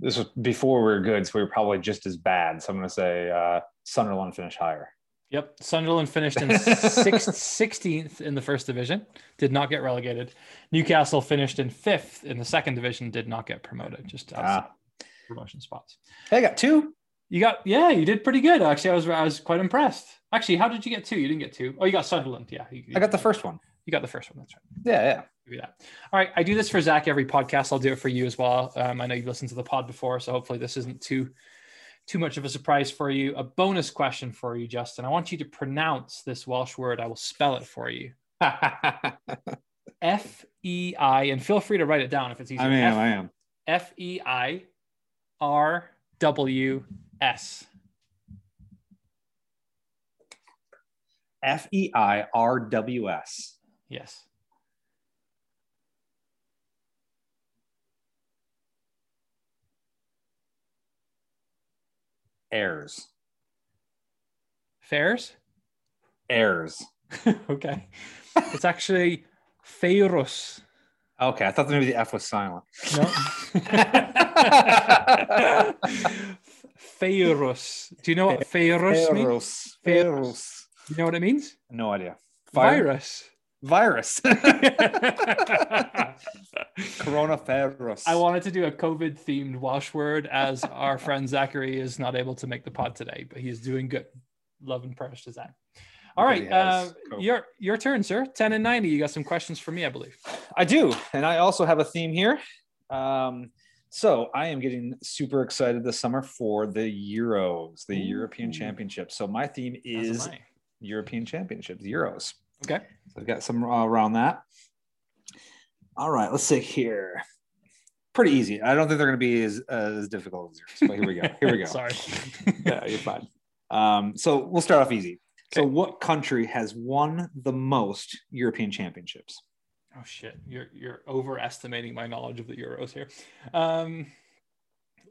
This was before we were good, so we were probably just as bad. So I'm going to say uh, Sunderland finished higher. Yep. Sunderland finished in sixth, 16th in the first division, did not get relegated. Newcastle finished in fifth in the second division, did not get promoted, just Ah. promotion spots. Hey, I got two. You got, yeah, you did pretty good. Actually, I was, I was quite impressed. Actually, how did you get two? You didn't get two. Oh, you got Sunderland. Yeah. You, I got the first one. you got the first one. That's right. Yeah, yeah. All right. I do this for Zach every podcast. I'll do it for you as well. Um, I know you've listened to the pod before, so hopefully this isn't too too much of a surprise for you. A bonus question for you, Justin. I want you to pronounce this Welsh word. I will spell it for you. F E I, and feel free to write it down if it's easy. I am. I am. F E I R W S. F E I R W S. Yes. Heirs. Fairs? Heirs. okay. It's actually Feirws. Okay, I thought maybe the F was silent. No. Feirws. Do you know what Feirus means? Pharaohs. Pharaohs. You know what it means? No idea. Fire- Virus. Virus. Coronavirus. I wanted to do a COVID themed Welsh word as our friend Zachary is not able to make the pod today, but he is doing good. Love and prayers to Zach. All Because right. he has Uh, your, your turn, sir. 10 and 90. You got some questions for me, I believe. I do, and I also have a theme here. Um, so I am getting super excited this summer for the Euros, the European Ooh. Championship. So my theme is. European Championships, Euros. Okay. So I've got some uh, around that. All right, let's see here. Pretty easy. I don't think they're going to be as, as difficult as yours, but here we go. Here we go. Sorry. yeah, you're fine. Um, so we'll start off easy. So, what country has won the most European championships? Oh shit, you're you're overestimating my knowledge of the Euros here. Um,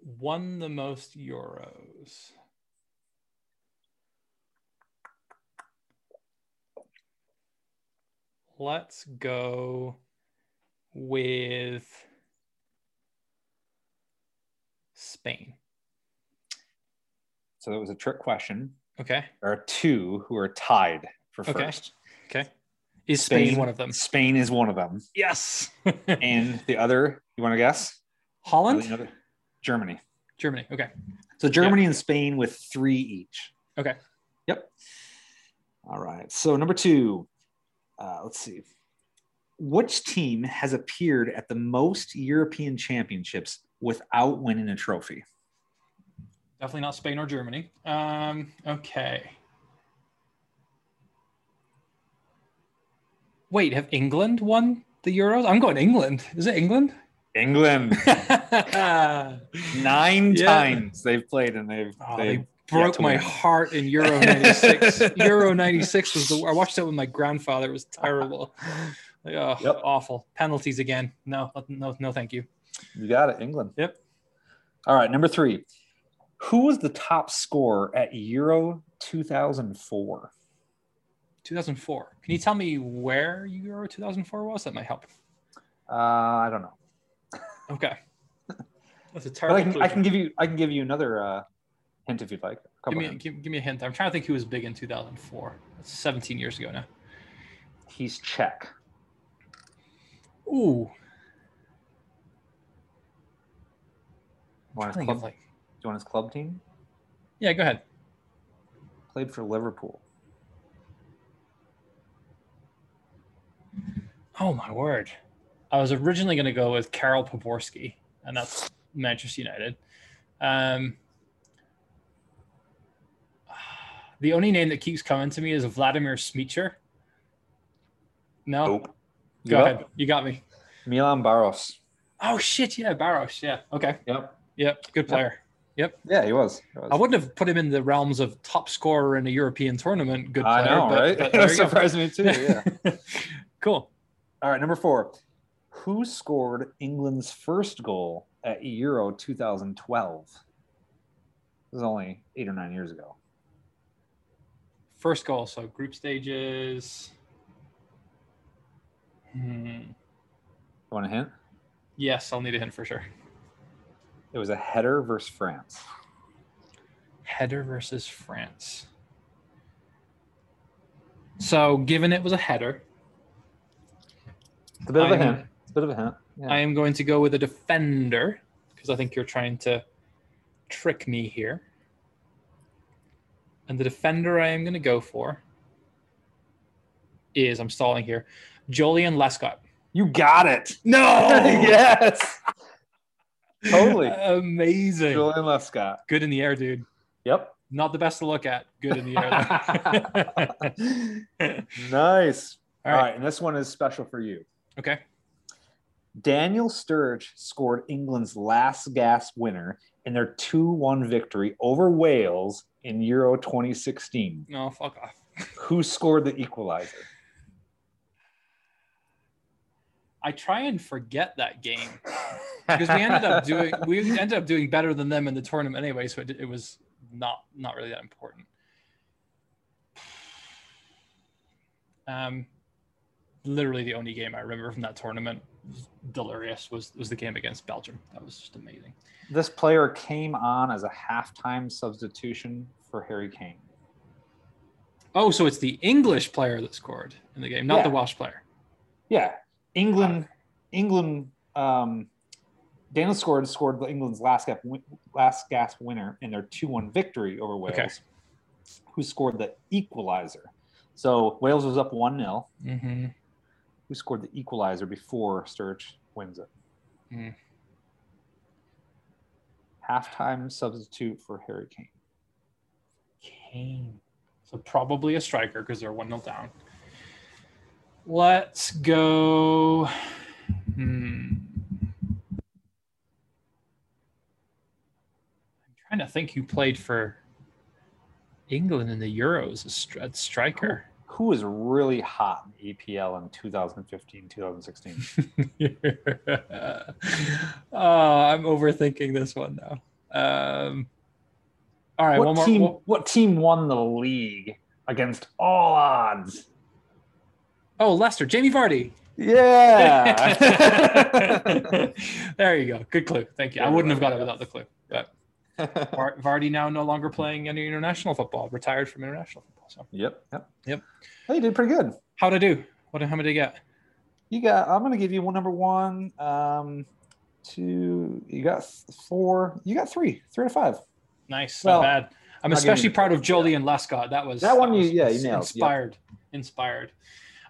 won the most Euros. Let's go with Spain. So that was a trick question. Okay. There are two who are tied for Okay. first. Okay. Is Spain, Spain- one of them? Spain is one of them. Yes. And the other, you want to guess? Holland? The other- Germany. Germany. Okay. So Germany and Spain with three each. Okay. Yep. All right. So number two, uh, let's see. Which team has appeared at the most European championships without winning a trophy? Definitely not Spain or Germany. Um, okay. Wait, have England won the Euros? I'm going England. Is it England? England. Nine Yeah. times they've played and they've, Oh, they've they broke my heart in Euro 96. Euro 96 was the I watched that with my grandfather. It was terrible. Like, oh, Yep. awful. Penalties again. No, no, no, thank you. You got it, England. Yep. All right, number three. Who was the top scorer at Euro 2004? 2004. Can you tell me where Euro 2004 was? That might help. Uh, I don't know. Okay. That's a terrible. I can. I can give you I can give you another uh, hint if you'd like. Give me, give, give me a hint. I'm trying to think who was big in 2004. That's 17 years ago now. He's Czech. Ooh. Want his club, of do you want his club team? yeah, go ahead. Played for Liverpool. Oh my word. I was originally going to go with Karel Poborsky, and that's Manchester United. Um, the only name that keeps coming to me is Vladimir Smicer. No, Nope. go Yep. ahead. You got me. Milan Baros. Oh shit! Yeah, Baros. Yeah. Okay. Yep. Yep. Good player. Yep. Yeah, he was. He was. I wouldn't have put him in the realms of top scorer in a European tournament. Good player. I know, but- right? but That there you go. surprised me too. Yeah. cool. All right, number four. Who scored England's first goal at Euro 2012? It was only eight or nine years ago. First goal. So group stages. Hmm. Want a hint? Yes, I'll need a hint for sure. It was a header versus France. Header versus France. So, given it was a header, It's a bit of a I'm- hint. It's a bit of a hint. Yeah. I am going to go with a defender because I think you're trying to trick me here. And the defender I am going to go for is I'm stalling here. Joleon Lescott. you got it. No. yes. Totally. Amazing. Julian Lescott. Good in the air, dude. Yep. Not the best to look at. Good in the air. nice. All All right. right. And this one is special for you. Okay. Daniel Sturridge scored England's last gasp winner in their 2 1 victory over Wales in Euro 2016. No, fuck off. Who scored the equalizer? I try and forget that game because we ended up doing we ended up doing better than them in the tournament anyway, so it, it was not not really that important. Um, literally the only game I remember from that tournament delirious was was the game against Belgium. That was just amazing. This player came on as a halftime substitution for Harry Kane. Oh, so it's the English player that scored in the game, not Yeah. the Welsh player. Yeah, England. England. Um, Daniel scored scored England's last gasp last gasp winner in their two one victory over Wales. Okay. Who scored the equalizer? So Wales was up one 0 Mm-hmm. Who scored the equalizer before Sturridge wins it? Hmm. Halftime substitute for Harry Kane. Kane. So probably a striker because they're 1 0 down. Let's go. Hmm. I'm trying to think who played for England in the Euros a, striker. Who, was really hot in EPL in 2015, 2016? oh, I'm overthinking this one now. Um, all right, what one more. team? What team won the league against all odds? oh, Leicester, Jamie Vardy. Yeah. there you go. Good clue. Thank you. I wouldn't have got it without the clue. But Vardy now no longer playing any international football, retired from international football. So yep. Yep. Yep. Hey, you did pretty good. how'd I do? What? How many did I get? You got. I'm gonna give you one number one. Um, two. You got four. You got three. Three to five. Nice. Well, not bad. I'm not especially proud of Joleon Lescott. That was That one you- was yeah, you nailed. Yep. Inspired. Inspired.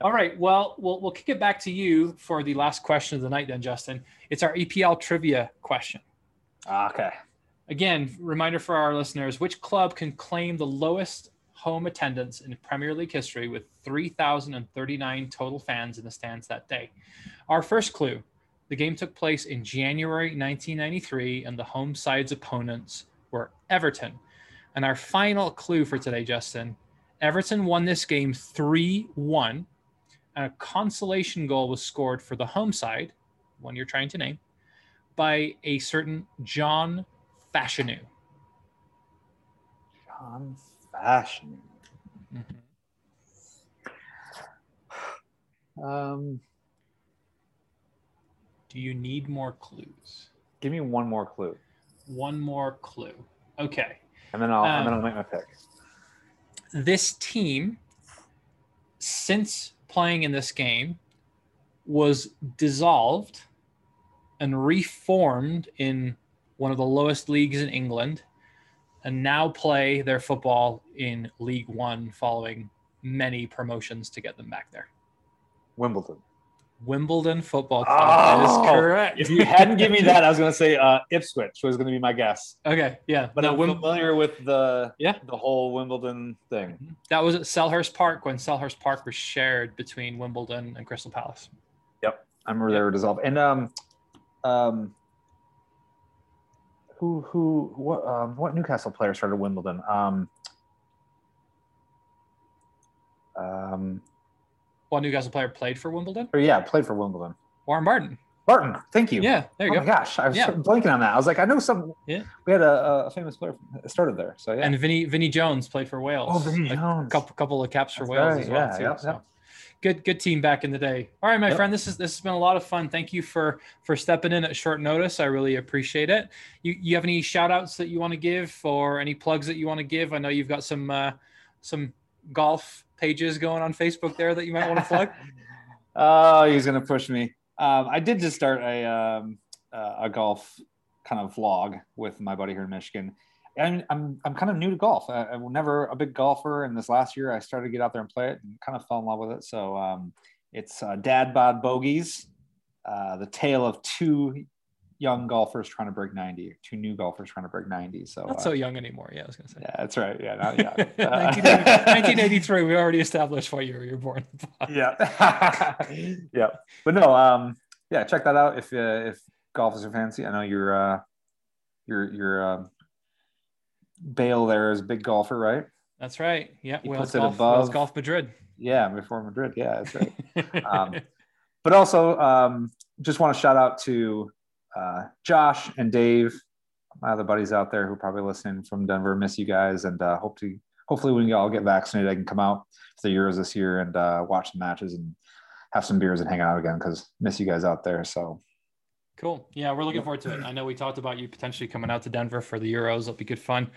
All right. Well, we'll we'll kick it back to you for the last question of the night, then, Justin. It's our EPL trivia question. Ah, Okay. Again, reminder for our listeners: which club can claim the lowest home attendance in Premier League history with 3,039 total fans in the stands that day? Our first clue: the game took place in January 1993, and the home side's opponents were Everton. And our final clue for today, Justin: Everton won this game 3-1, and a consolation goal was scored for the home side, one you're trying to name, by a certain John Fashanu. John Fashion. Um, Do you need more clues? give me one more clue, One more clue. Okay. and then I'll and then Um, I'll make my pick. This team, since playing in this game, was dissolved and reformed in one of the lowest leagues in England and now play their football in League One following many promotions to get them back there. Wimbledon. Wimbledon Football Club Oh, is correct. If you hadn't given me that, I was going to say uh, Ipswich was going to be my guess. okay, yeah, But no, I'm Wim- familiar with the Yeah. the whole Wimbledon thing. That was at Selhurst Park when Selhurst Park was shared between Wimbledon and Crystal Palace. Yep, I remember they were dissolved. And um, um, who who what um, what Newcastle player started Wimbledon? Um, um, One Newcastle player played for Wimbledon. or yeah, played for Wimbledon. Warren Barton. Barton, thank you. Yeah, there you go. oh go. my gosh, I was Yeah. blanking on that. I was like, I know some. Yeah. we had a, a famous player started there. So yeah. And Vinny Vinny Jones played for Wales. oh, Vinny Jones, A couple couple of caps for That's Wales right, as well yeah, too. yep, so. yep. Good good team back in the day. All right, my Yep. friend, this is this has been a lot of fun. Thank you for for stepping in at short notice. I really appreciate it. You you have any shout outs that you want to give or any plugs that you want to give? I know you've got some uh some golf pages going on Facebook there that you might want to plug. Oh, he's gonna push me. Um, I did just start a um, a golf kind of vlog with my buddy here in Michigan. And I'm I'm kind of new to golf. I, I was never a big golfer, and this last year I started to get out there and play it, and kind of fell in love with it. So um, it's uh, Dad Bod Bogeys, uh, the tale of two young golfers trying to break 90, two new golfers trying to break 90. So Not uh, so young anymore. Yeah, I was gonna say. yeah, that's right. Yeah, not young. 1980 1983. We already established what year you were born. yeah yeah but no um yeah check that out if uh, if golf is your fancy i know your uh your your um bale there is a big golfer right? That's right. Yeah, He Wales puts it above- Wales Golf Madrid. yeah before madrid. Yeah that's right. Um, but also um just want to shout out to uh josh and dave my other buddies out there who are probably listening from denver. Miss you guys and uh hope to hopefully when you all get vaccinated. I can come out for the euros this year and uh watch the matches and have some beers and hang out again because miss you guys out there. So Cool. Yeah, we're looking forward to it. I know we talked about you potentially coming out to Denver for the Euros. It'll be good fun.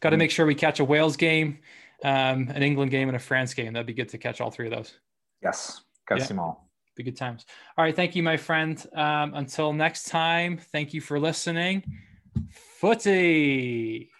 Got to Mhm. make sure we catch a Wales game, um, an England game, and a France game. That'd be good to catch all three of those. yes gotta Yeah. see them all Be good times. All right. Thank you, my friend. Um, until next time, thank you for listening. Footy.